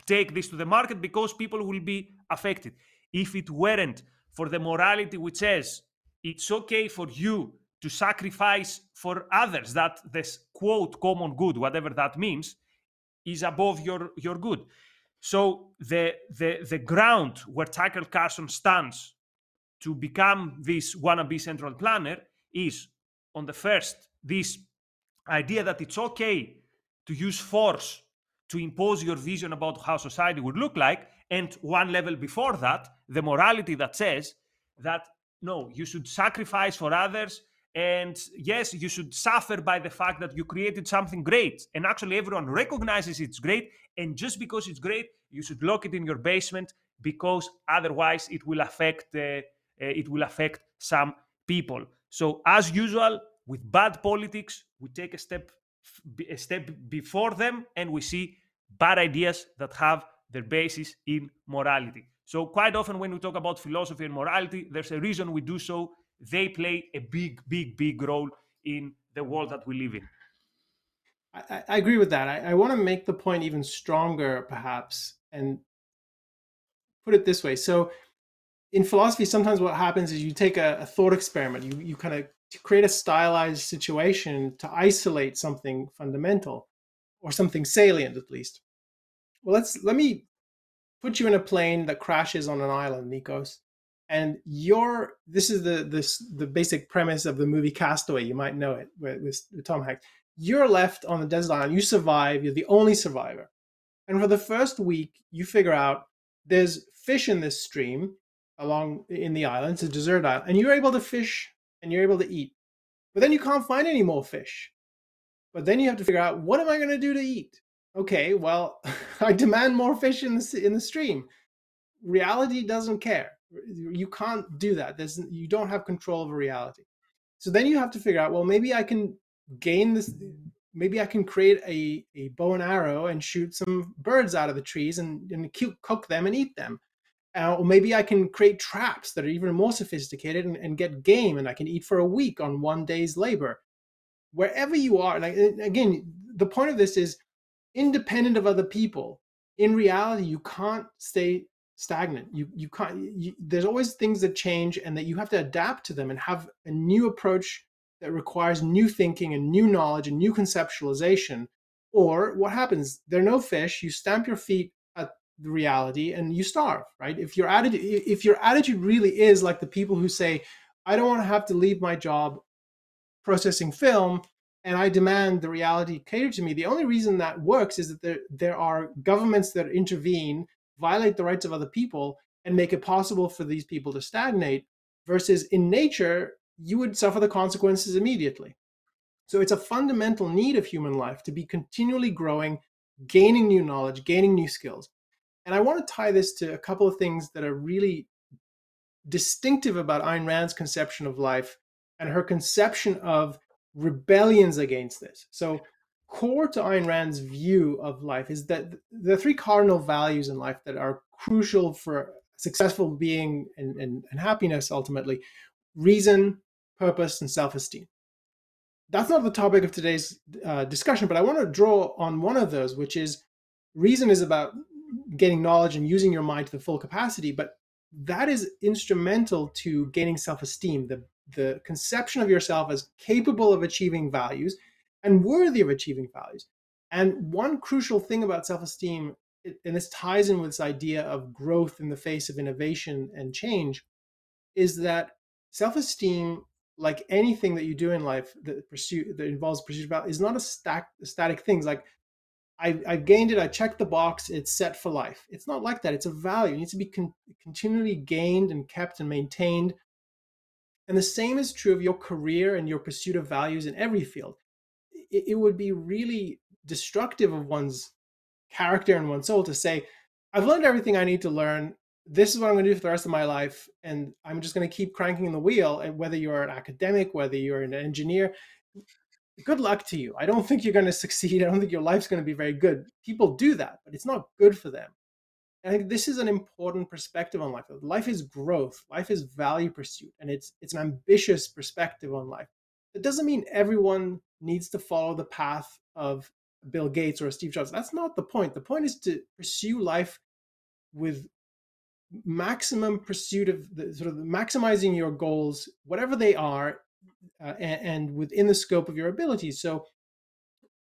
take this to the market because people will be affected if it weren't for the morality which says it's okay for you to sacrifice for others that this quote common good whatever that means is above your your good. So the the the ground where tucker carlson stands to become this wannabe central planner is on the first this idea that it's okay to use force to impose your vision about how society would look like and one level before that the morality that says that no you should sacrifice for others and yes you should suffer by the fact that you created something great and actually everyone recognizes it's great and just because it's great you should lock it in your basement because otherwise it will affect uh, it will affect some people so as usual with bad politics, we take a step a step before them and we see bad ideas that have their basis in morality. So quite often when we talk about philosophy and morality, there's a reason we do so. They play a big, big, big role in the world that we live in. I, I agree with that. I, I want to make the point even stronger, perhaps, and put it this way. So in philosophy, sometimes what happens is you take a, a thought experiment, you, you kind of create a stylized situation to isolate something fundamental or something salient at least. well, let's let me put you in a plane that crashes on an island, Nikos, and you're this is the this the basic premise of the movie Castaway. You might know it with, with Tom Hanks. You're left on the desert island. You survive. You're the only survivor, and for the first week, you figure out there's fish in this stream along in the island. It's a desert island, and you're able to fish and you're able to eat. But then you can't find any more fish. But then you have to figure out what am I going to do to eat? Okay, well, I demand more fish in the in the stream. Reality doesn't care. You can't do that. There's you don't have control over reality. So then you have to figure out, well, maybe I can gain this maybe I can create a, a bow and arrow and shoot some birds out of the trees and, and cook them and eat them. Uh, or maybe I can create traps that are even more sophisticated and, and, get game and I can eat for a week on one day's labor. Wherever you are, like again, the point of this is independent of other people. In reality, you can't stay stagnant. You you can't. You, there's always things that change and that you have to adapt to them and have a new approach that requires new thinking and new knowledge and new conceptualization. Or what happens? There are no fish. You stamp your feet at the reality and you starve. Right? If your attitude, if your attitude really is like the people who say, "I don't want to have to leave my job processing film," and I demand the reality catered to me. The only reason that works is that there there are governments that intervene, violate the rights of other people, and make it possible for these people to stagnate. Versus in nature, you would suffer the consequences immediately. So it's a fundamental need of human life to be continually growing, gaining new knowledge, gaining new skills. And I want to tie this to a couple of things that are really distinctive about Ayn Rand's conception of life and her conception of rebellions against this. So, core to Ayn Rand's view of life is that the three cardinal values in life that are crucial for successful being and, and, and happiness ultimately reason, purpose, and self esteem. That's not the topic of today's uh, discussion, but I want to draw on one of those, which is reason is about getting knowledge and using your mind to the full capacity, but that is instrumental to gaining self esteem, the, the conception of yourself as capable of achieving values and worthy of achieving values. And one crucial thing about self esteem, and this ties in with this idea of growth in the face of innovation and change, is that self esteem like anything that you do in life that pursue that involves pursuit of value is not a, stack, static thing. It's like I, I've gained it, I checked the box, it's set for life. It's not like that. It's a value. It needs to be con- continually gained and kept and maintained. And the same is true of your career and your pursuit of values in every field. It, it would be really destructive of one's character and one's soul to say, I've learned everything I need to learn this is what I'm going to do for the rest of my life, and I'm just going to keep cranking the wheel. And whether you're an academic, whether you're an engineer, good luck to you. I don't think you're going to succeed. I don't think your life's going to be very good. People do that, but it's not good for them. And I think this is an important perspective on life. Life is growth. Life is value pursuit, and it's it's an ambitious perspective on life. It doesn't mean everyone needs to follow the path of Bill Gates or Steve Jobs. That's not the point. The point is to pursue life with maximum pursuit of the sort of maximizing your goals, whatever they are, uh, and, and, within the scope of your abilities. So,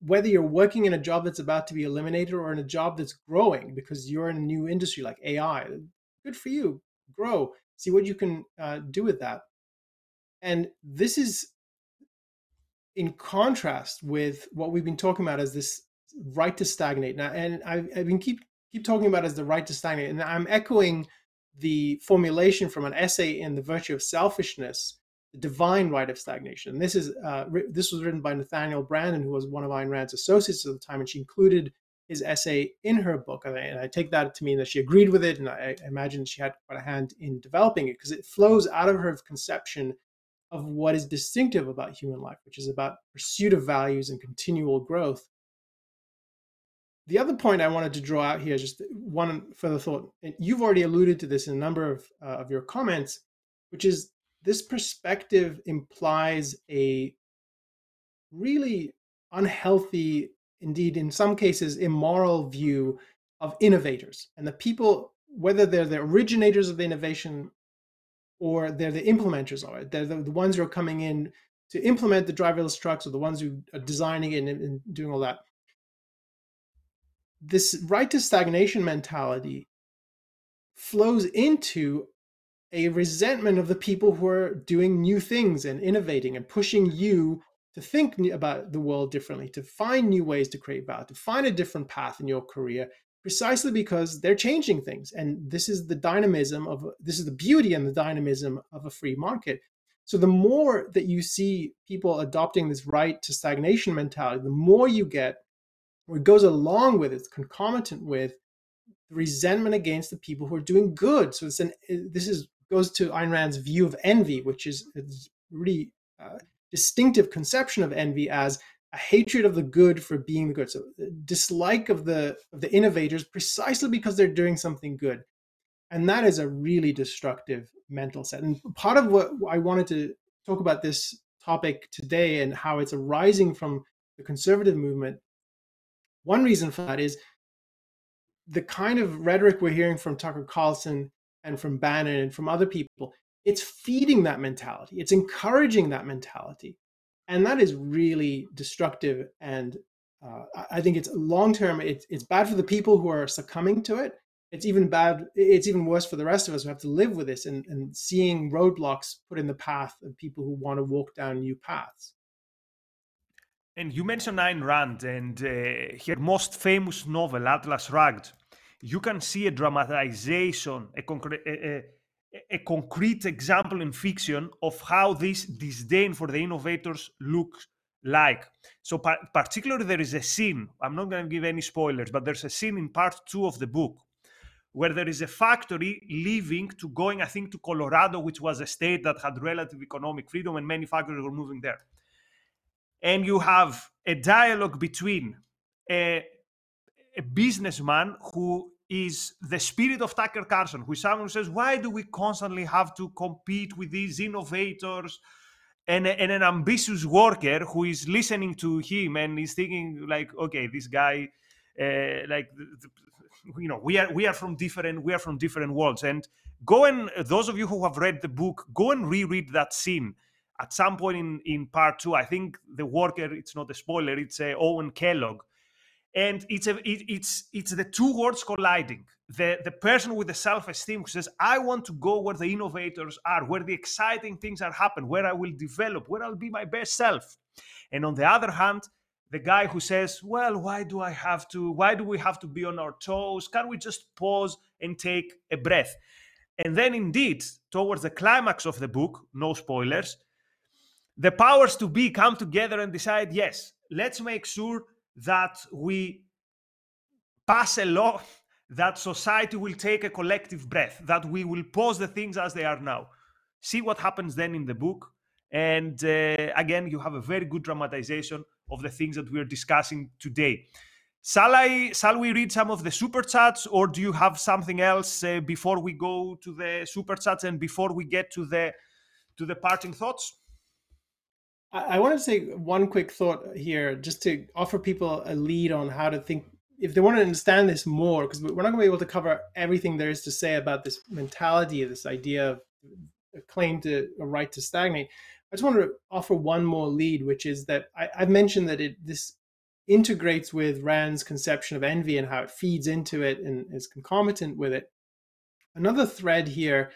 whether you're working in a job that's about to be eliminated or in a job that's growing because you're in a new industry like AI, good for you. Grow, see what you can uh, do with that. And this is in contrast with what we've been talking about as this right to stagnate. Now, and I've, I've been keep keep talking about as the right to stagnate. And I'm echoing the formulation from an essay in The Virtue of Selfishness, The Divine Right of Stagnation. This is uh, this was written by Nathaniel Branden, who was one of Ayn Rand's associates at the time, and she included his essay in her book. And I take that to mean that she agreed with it, and I imagine she had quite a hand in developing it because it flows out of her conception of what is distinctive about human life, which is about pursuit of values and continual growth. The other point I wanted to draw out here, just one further thought, and you've already alluded to this in a number of, uh, of your comments, which is this perspective implies a really unhealthy, indeed, in some cases, immoral view of innovators and the people, whether they're the originators of the innovation or they're the implementers of it, they're the, the ones who are coming in to implement the driverless trucks or the ones who are designing it and, and doing all that. This right to stagnation mentality flows into a resentment of the people who are doing new things and innovating and pushing you to think about the world differently, to find new ways to create value, to find a different path in your career, precisely because they're changing things. And this is the dynamism of this is the beauty and the dynamism of a free market. So the more that you see people adopting this right to stagnation mentality, the more you get, or it goes along with, it's concomitant with resentment against the people who are doing good. So it's an this is goes to Ayn Rand's view of envy, which is a really uh, distinctive conception of envy as a hatred of the good for being the good. So dislike of the of the innovators precisely because they're doing something good. And that is a really destructive mental set. And part of what I wanted to talk about this topic today and how it's arising from the conservative movement. One reason for that is the kind of rhetoric we're hearing from Tucker Carlson and from Bannon and from other people, it's feeding that mentality. It's encouraging that mentality. And that is really destructive. And uh, I think it's long term, it's, it's bad for the people who are succumbing to it. It's even bad, it's even worse for the rest of us who have to live with this and, and seeing roadblocks put in the path of people who want to walk down new paths. And you mentioned Ayn Rand and uh, her most famous novel, Atlas Shrugged you can see a dramatization, a, concre- a, a, concrete example in fiction of how this disdain for the innovators looks like. So, par- particularly, there is a scene, I'm not going to give any spoilers, but there's a scene in part two of the book where there is a factory leaving to going, I think, to Colorado, which was a state that had relative economic freedom and many factories were moving there. And you have a dialogue between a a businessman who is the spirit of Tucker Carlson, who is someone who says, why do we constantly have to compete with these innovators? And, and an ambitious worker who is listening to him and is thinking like, okay, this guy, uh, like, you know, we are we are from different we are from different worlds. And go and those of you who have read the book, go and reread that scene at some point in in part two. I think the worker, it's not a spoiler, it's uh, Owen Kellogg and it's a it, it's it's the two words colliding. The the person with the self-esteem who says i want to go where the innovators are where the exciting things are happening where i will develop where i'll be my best self. And on the other hand the guy who says well why do i have to why do we have to be on our toes? Can't we just pause and take a breath? And then indeed towards the climax of the book no spoilers the powers to be come together and decide yes let's make sure that we pass a law that society will take a collective breath, that we will pause the things as they are now. See what happens then in the book. And uh, again, you have a very good dramatization of the things that we're discussing today. Shall I? Shall we read some of the super chats, or do you have something else uh, before we go to the super chats and before we get to the to the parting thoughts? I, want to say one quick thought here, just to offer people a lead on how to think if they want to understand this more, because we're not going to be able to cover everything there is to say about this mentality, this idea of a claim to a right to stagnate. I just want to offer one more lead, which is that I, have mentioned that it this integrates with Rand's conception of envy and how it feeds into it and is concomitant with it. Another thread here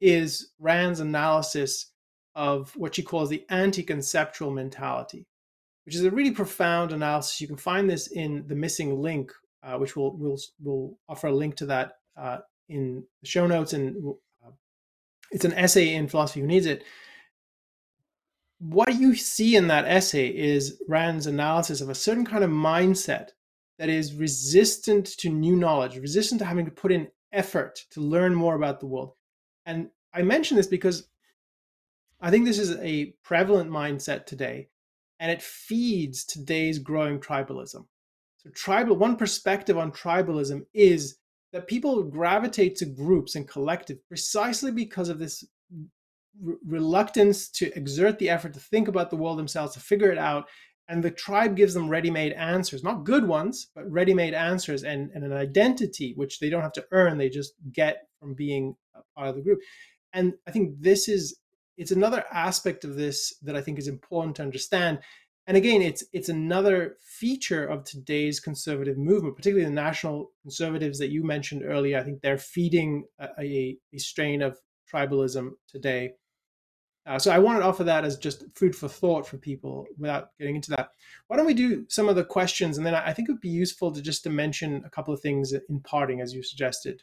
is Rand's analysis of what she calls the anti-conceptual mentality, which is a really profound analysis. You can find this in the missing link, uh, which we'll, we'll, we'll offer a link to that uh, in the show notes. And uh, it's an essay in Philosophy Who Needs It. What you see in that essay is Rand's analysis of a certain kind of mindset that is resistant to new knowledge, resistant to having to put in effort to learn more about the world. And I mention this because I think this is a prevalent mindset today, and it feeds today's growing tribalism. So, tribal one perspective on tribalism is that people gravitate to groups and collective precisely because of this r- reluctance to exert the effort to think about the world themselves, to figure it out. And the tribe gives them ready made answers, not good ones, but ready made answers and, and an identity which they don't have to earn, they just get from being a part of the group. And I think this is it's another aspect of this that I think is important to understand. And again, it's it's another feature of today's conservative movement, particularly the national conservatives that you mentioned earlier. I think they're feeding a, a, strain of tribalism today. Uh, so I wanted to offer that as just food for thought for people without getting into that. Why don't we do some of the questions, and then I think it would be useful to just to mention a couple of things in parting, as you suggested.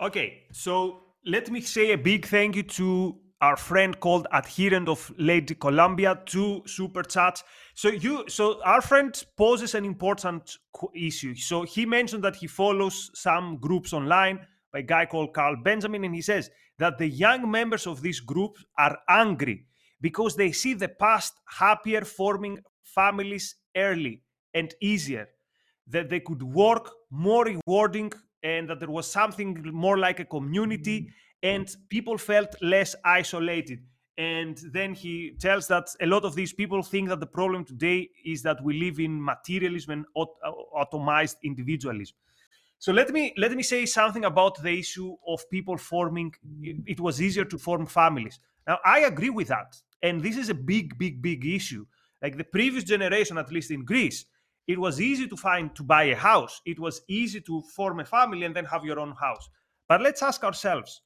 Okay, so let me say a big thank you to our friend called adherent of Lady Columbia to super chats. So you, so our friend poses an important issue. So he mentioned that he follows some groups online by a guy called Carl Benjamin, and he says that the young members of this group are angry because they see the past happier forming families early and easier, that they could work more rewarding, and that there was something more like a community, mm. And people felt less isolated. And then he tells that a lot of these people think that the problem today is that we live in materialism and atomized uh, individualism. So let me let me say something about the issue of people forming. It was easier to form families. Now I agree with that, and this is a big, big, big issue. Like the previous generation, at least in Greece, it was easy to find to buy a house. It was easy to form a family and then have your own house. But let's ask ourselves,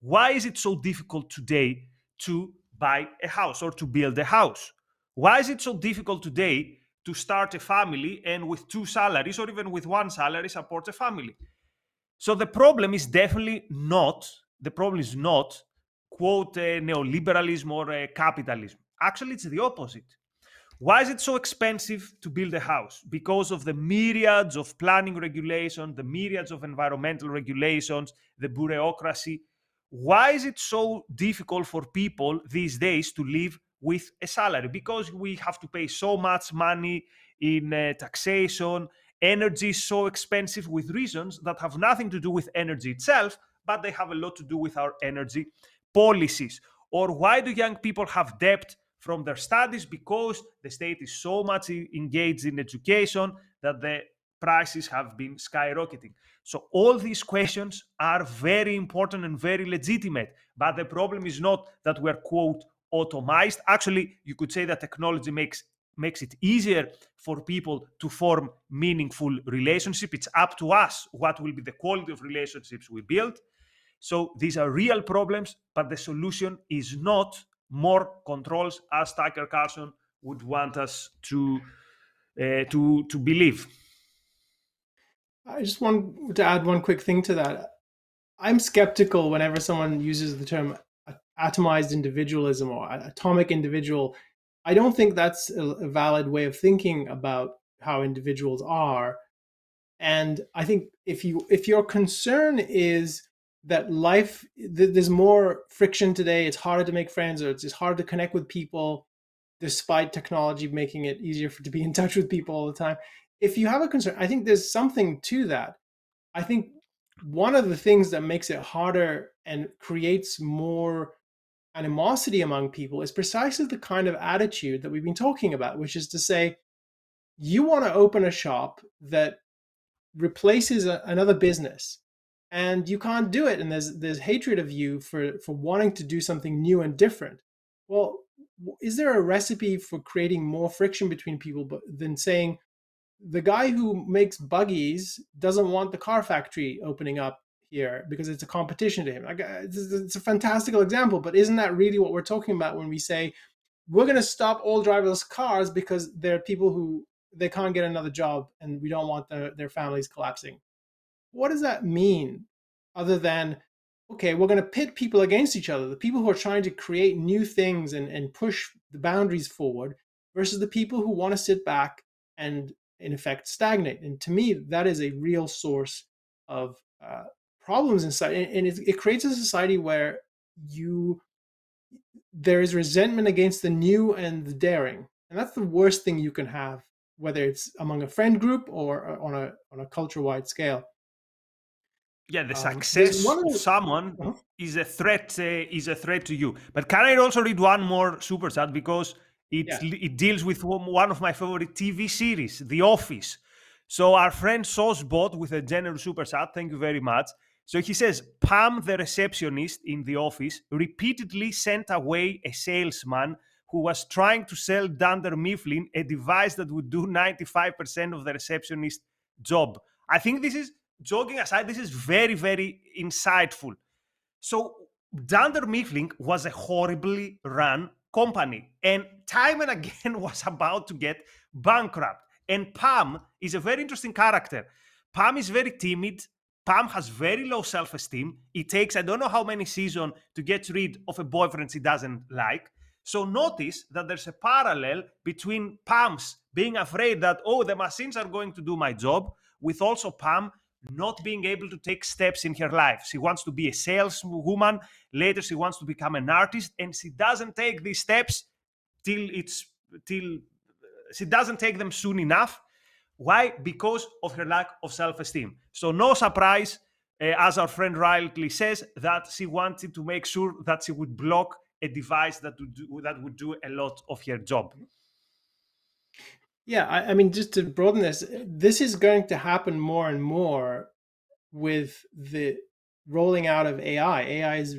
why is it so difficult today to buy a house or to build a house? Why is it so difficult today to start a family and with two salaries or even with one salary support a family. So the problem is definitely not, the problem is not, quote, uh, neoliberalism or uh, capitalism. Actually, it's the opposite. Why is it so expensive to build a house? Because of the myriads of planning regulations, the myriads of environmental regulations, the bureaucracy. Why is it so difficult for people these days to live with a salary because we have to pay so much money in uh, taxation. Energy is so expensive with reasons that have nothing to do with energy itself, but they have a lot to do with our energy policies. Or why do young people have debt from their studies? Because the state is so much engaged in education that the prices have been skyrocketing. So, all these questions are very important and very legitimate. But the problem is not that we're, quote, automized. Actually, you could say that technology makes makes it easier for people to form meaningful relationship. It's up to us what will be the quality of relationships we build. So these are real problems, but the solution is not more controls, as Tucker Carlson would want us to uh, to to believe. I just want to add one quick thing to that. I'm skeptical whenever someone uses the term atomized individualism or atomic individual, I don't think that's a, valid way of thinking about how individuals are. And I think if you if your concern is that life th- there's more friction today, it's harder to make friends or it's, hard to connect with people despite technology making it easier for to be in touch with people all the time. If you have a concern, I think there's something to that. I think one of the things that makes it harder and creates more animosity among people is precisely the kind of attitude that we've been talking about, which is to say, you want to open a shop that replaces a, another business and you can't do it and there's there's hatred of you for for wanting to do something new and different well is there a recipe for creating more friction between people but than saying the guy who makes buggies doesn't want the car factory opening up here because it's a competition to him. Like, uh, it's a fantastical example, but isn't that really what we're talking about when we say we're going to stop all driverless cars because there are people who they can't get another job and we don't want their, their families collapsing? What does that mean other than, okay, we're going to pit people against each other, the people who are trying to create new things and, and push the boundaries forward versus the people who want to sit back and in effect stagnate. And to me, that is a real source of uh, problems inside and it, it creates a society where you there is resentment against the new and the daring and that's the worst thing you can have whether it's among a friend group or on a on a culture wide scale yeah the um, success um, of someone uh-huh. is a threat uh, is a threat to you but can i also read one more super chat because it yeah. it deals with one of my favorite tv series the office so our friend Sosbot with a generous super chat thank you very much so he says Pam, the receptionist in the office, repeatedly sent away a salesman who was trying to sell Dunder Mifflin, a device that would do 95% of the receptionist job. I think this is, joking aside, this is very, very insightful. So, Dunder Mifflin was a horribly run company and time and again was about to get bankrupt. And Pam is a very interesting character. Pam is very timid. Pam has very low self esteem. It takes, I don't know how many seasons to get rid of a boyfriend she doesn't like. So notice that there's a parallel between Pam's being afraid that, oh, the machines are going to do my job, with also Pam not being able to take steps in her life. She wants to be a saleswoman. Later, she wants to become an artist, and she doesn't take these steps till it's till she doesn't take them soon enough. Why? Because of her lack of self-esteem. So no surprise, uh, as our friend Riley says, that she wanted to make sure that she would block a device that would do, that would do a lot of her job. Yeah, I, I mean, just to broaden this, this is going to happen more and more with the rolling out of AI. AI is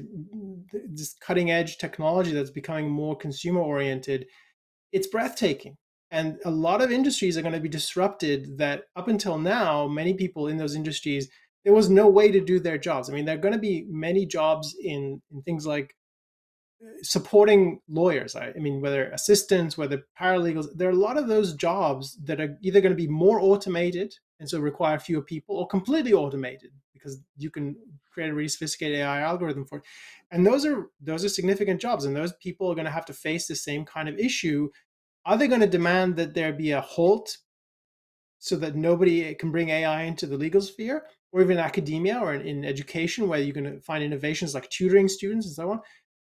this cutting edge technology that's becoming more consumer oriented. It's breathtaking. And a lot of industries are going to be disrupted that up until now, many people in those industries, there was no way to do their jobs. I mean, there are going to be many jobs in, in things like supporting lawyers. I, I, mean, whether assistants, whether paralegals, there are a lot of those jobs that are either going to be more automated and so require fewer people, or completely automated because you can create a really sophisticated AI algorithm for it. And those are those are significant jobs, and those people are going to have to face the same kind of issue. Are they going to demand that there be a halt so that nobody eh, can bring AI into the legal sphere, or even academia or in, in education, where you're going to find innovations like tutoring students and so on?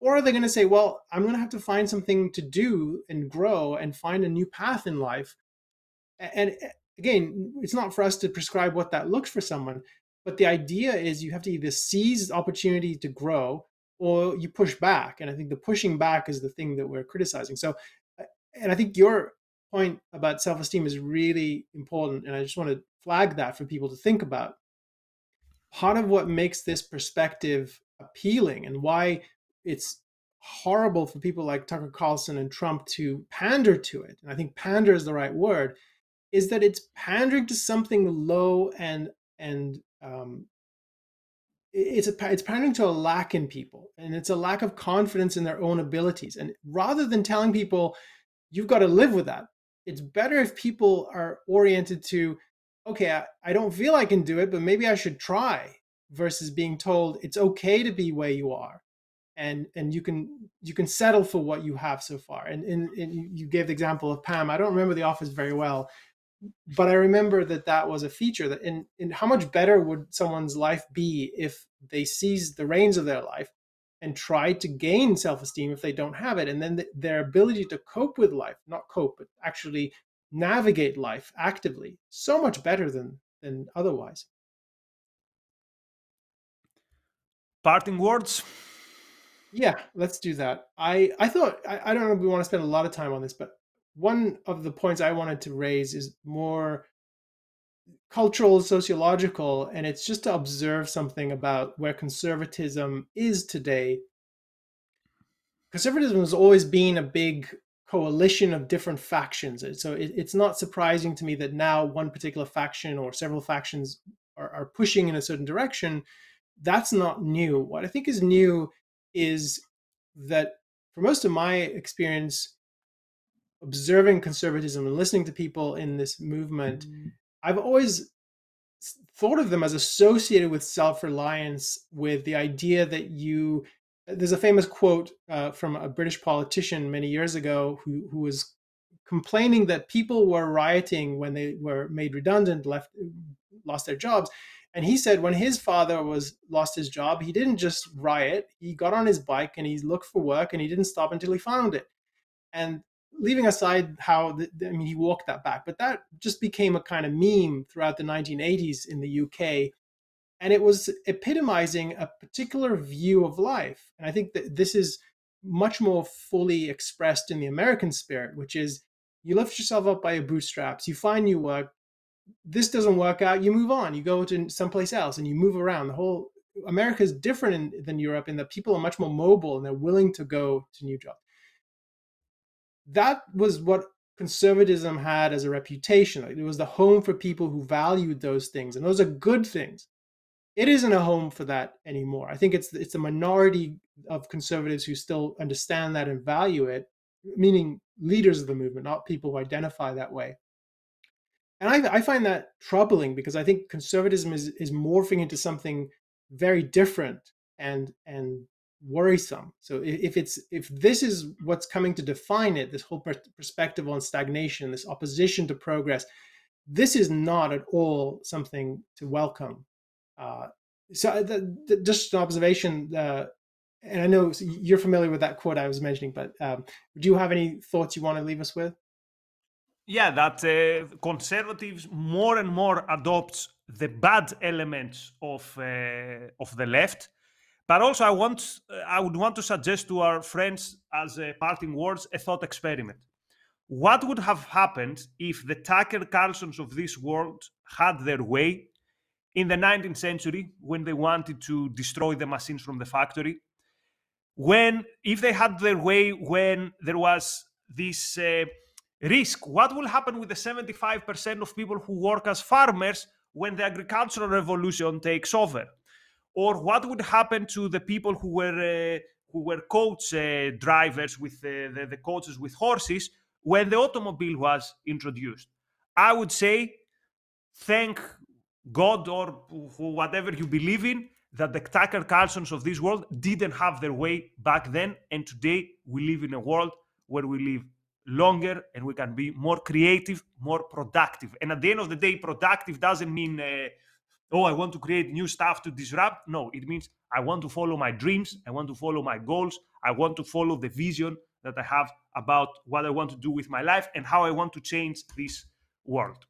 Or are they going to say, well, I'm going to have to find something to do and grow and find a new path in life? And eh, again, it's not for us to prescribe what that looks for someone, but the idea is you have to either seize opportunity to grow or you push back. And I think the pushing back is the thing that we're criticizing. So, eh, and I think your point about self esteem is really important. And I just want to flag that for people to think about. Part of what makes this perspective appealing and why it's horrible for people like Tucker Carlson and Trump to pander to it. And I think pander is the right word. Is that it's pandering to something low and and um, it's a it's pandering to a lack in people, and it's a lack of confidence in their own abilities. And rather than telling people you've got to live with that, it's better if people are oriented to, okay, I, I don't feel I can do it, but maybe I should try, versus being told it's okay to be where you are and and you can you can settle for what you have so far. And, and, and you gave the example of pam. I don't remember the office very well but i remember that that was a feature that in how much better would someone's life be if they seized the reins of their life and tried to gain self-esteem if they don't have it? And then the, their ability to cope with life not cope but actually navigate life actively so much better than than otherwise. Parting words yeah, let's do that. I I thought I, I don't know if we want to spend a lot of time on this, but one of the points I wanted to raise is more cultural, sociological, and it's just to observe something about where conservatism is today. Conservatism has always been a big coalition of different factions. So it, it's not surprising to me that now one particular faction or several factions are, are pushing in a certain direction. That's not new. What I think is new is that for most of my experience observing conservatism and listening to people in this movement, mm-hmm. I've always thought of them as associated with self-reliance, with the idea that you. There's a famous quote uh, from a British politician many years ago who who was complaining that people were rioting when they were made redundant, left, lost their jobs, and he said when his father was lost his job, he didn't just riot. He got on his bike and he looked for work and he didn't stop until he found it. And leaving aside how the, I mean he walked that back, but that just became a kind of meme throughout the 1980s in the UK. And it was epitomizing a particular view of life. And I think that this is much more fully expressed in the American spirit, which is you lift yourself up by your bootstraps, you find new work, this doesn't work out, you move on. You go to someplace else and you move around. The whole America is different in, than Europe in that people are much more mobile and they're willing to go to new jobs. that was what conservatism had as a reputation. It was the home for people who valued those things, and those are good things. It isn't a home for that anymore. I think it's it's a minority of conservatives who still understand that and value it, meaning leaders of the movement, not people who identify that way. And I, I find that troubling because I think conservatism is, is morphing into something very different and and worrisome. So if it's if this is what's coming to define it, this whole perspective on stagnation, this opposition to progress, this is not at all something to welcome. Uh, so the, the, just an observation, uh, and I know you're familiar with that quote I was mentioning, but um, do you have any thoughts you want to leave us with? Yeah, that uh, conservatives more and more adopt the bad elements of uh, of the left but also, I want, uh, I would want to suggest to our friends as a parting words a thought experiment. What would have happened if the Tucker Carlsons of this world had their way in the 19th century when they wanted to destroy the machines from the factory? When, if they had their way when there was this uh, risk, what will happen with the 75% of people who work as farmers when the agricultural revolution takes over? or what would happen to the people who were uh, who were coach uh, drivers with the, the coaches with horses when the automobile was introduced i would say thank god or whatever you believe in that the tucker carlsons of this world didn't have their way back then and today we live in a world where we live longer and we can be more creative more productive and at the end of the day productive doesn't mean uh, oh, I want to create new stuff to disrupt. No, it means I want to follow my dreams. I want to follow my goals. I want to follow the vision that I have about what I want to do with my life and how I want to change this world.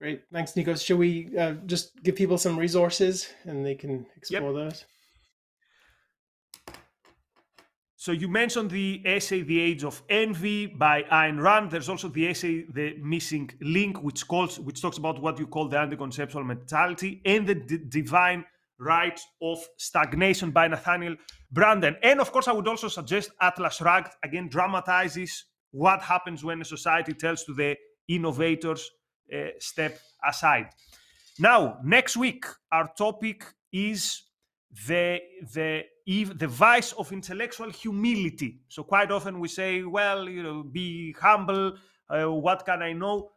Great. Thanks, Nikos. Should we uh, just give people some resources and they can explore yep. those? So you mentioned the essay "The Age of Envy" by Ayn Rand. There's also the essay "The Missing Link," which calls, which talks about what you call the anti-conceptual mentality, and the divine right of stagnation by Nathaniel Branden. And of course, I would also suggest Atlas Shrugged. Again, dramatizes what happens when a society tells to the innovators uh, step aside. Now, next week, our topic is the the the vice of intellectual humility. So quite often we say, well, you know, be humble. Uh, what can I know?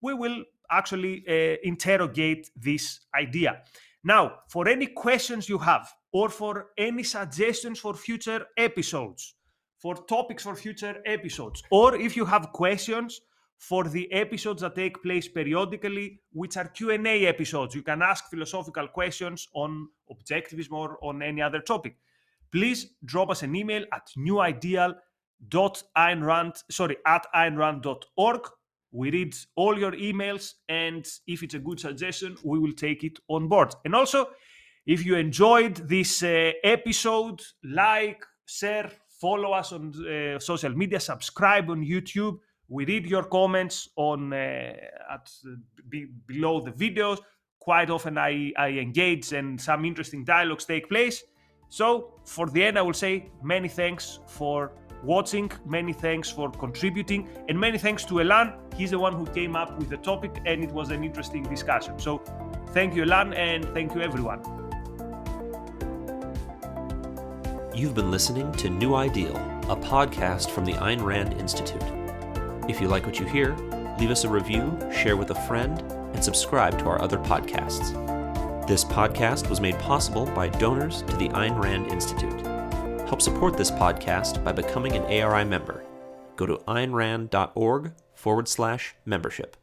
We will actually uh, interrogate this idea. Now, for any questions you have, or for any suggestions for future episodes, for topics for future episodes, or if you have questions for the episodes that take place periodically, which are Q&A episodes. You can ask philosophical questions on objectivism or on any other topic. Please drop us an email at newideal.aynrand, sorry, at aynrand.org. We read all your emails, and if it's a good suggestion, we will take it on board. And also, if you enjoyed this uh, episode, like, share, follow us on uh, social media, subscribe on YouTube we read your comments on uh, at be, below the videos. Quite often, I, I engage and some interesting dialogues take place. So, for the end, I will say many thanks for watching, many thanks for contributing, and many thanks to Elan. He's the one who came up with the topic, and it was an interesting discussion. So, thank you, Elan, and thank you, everyone. You've been listening to New Ideal, a podcast from the Ayn Rand Institute. If you like what you hear, leave us a review, share with a friend, and subscribe to our other podcasts. This podcast was made possible by donors to the Ayn Rand Institute. Help support this podcast by becoming an ARI member. Go to aynrand.org forward slash membership.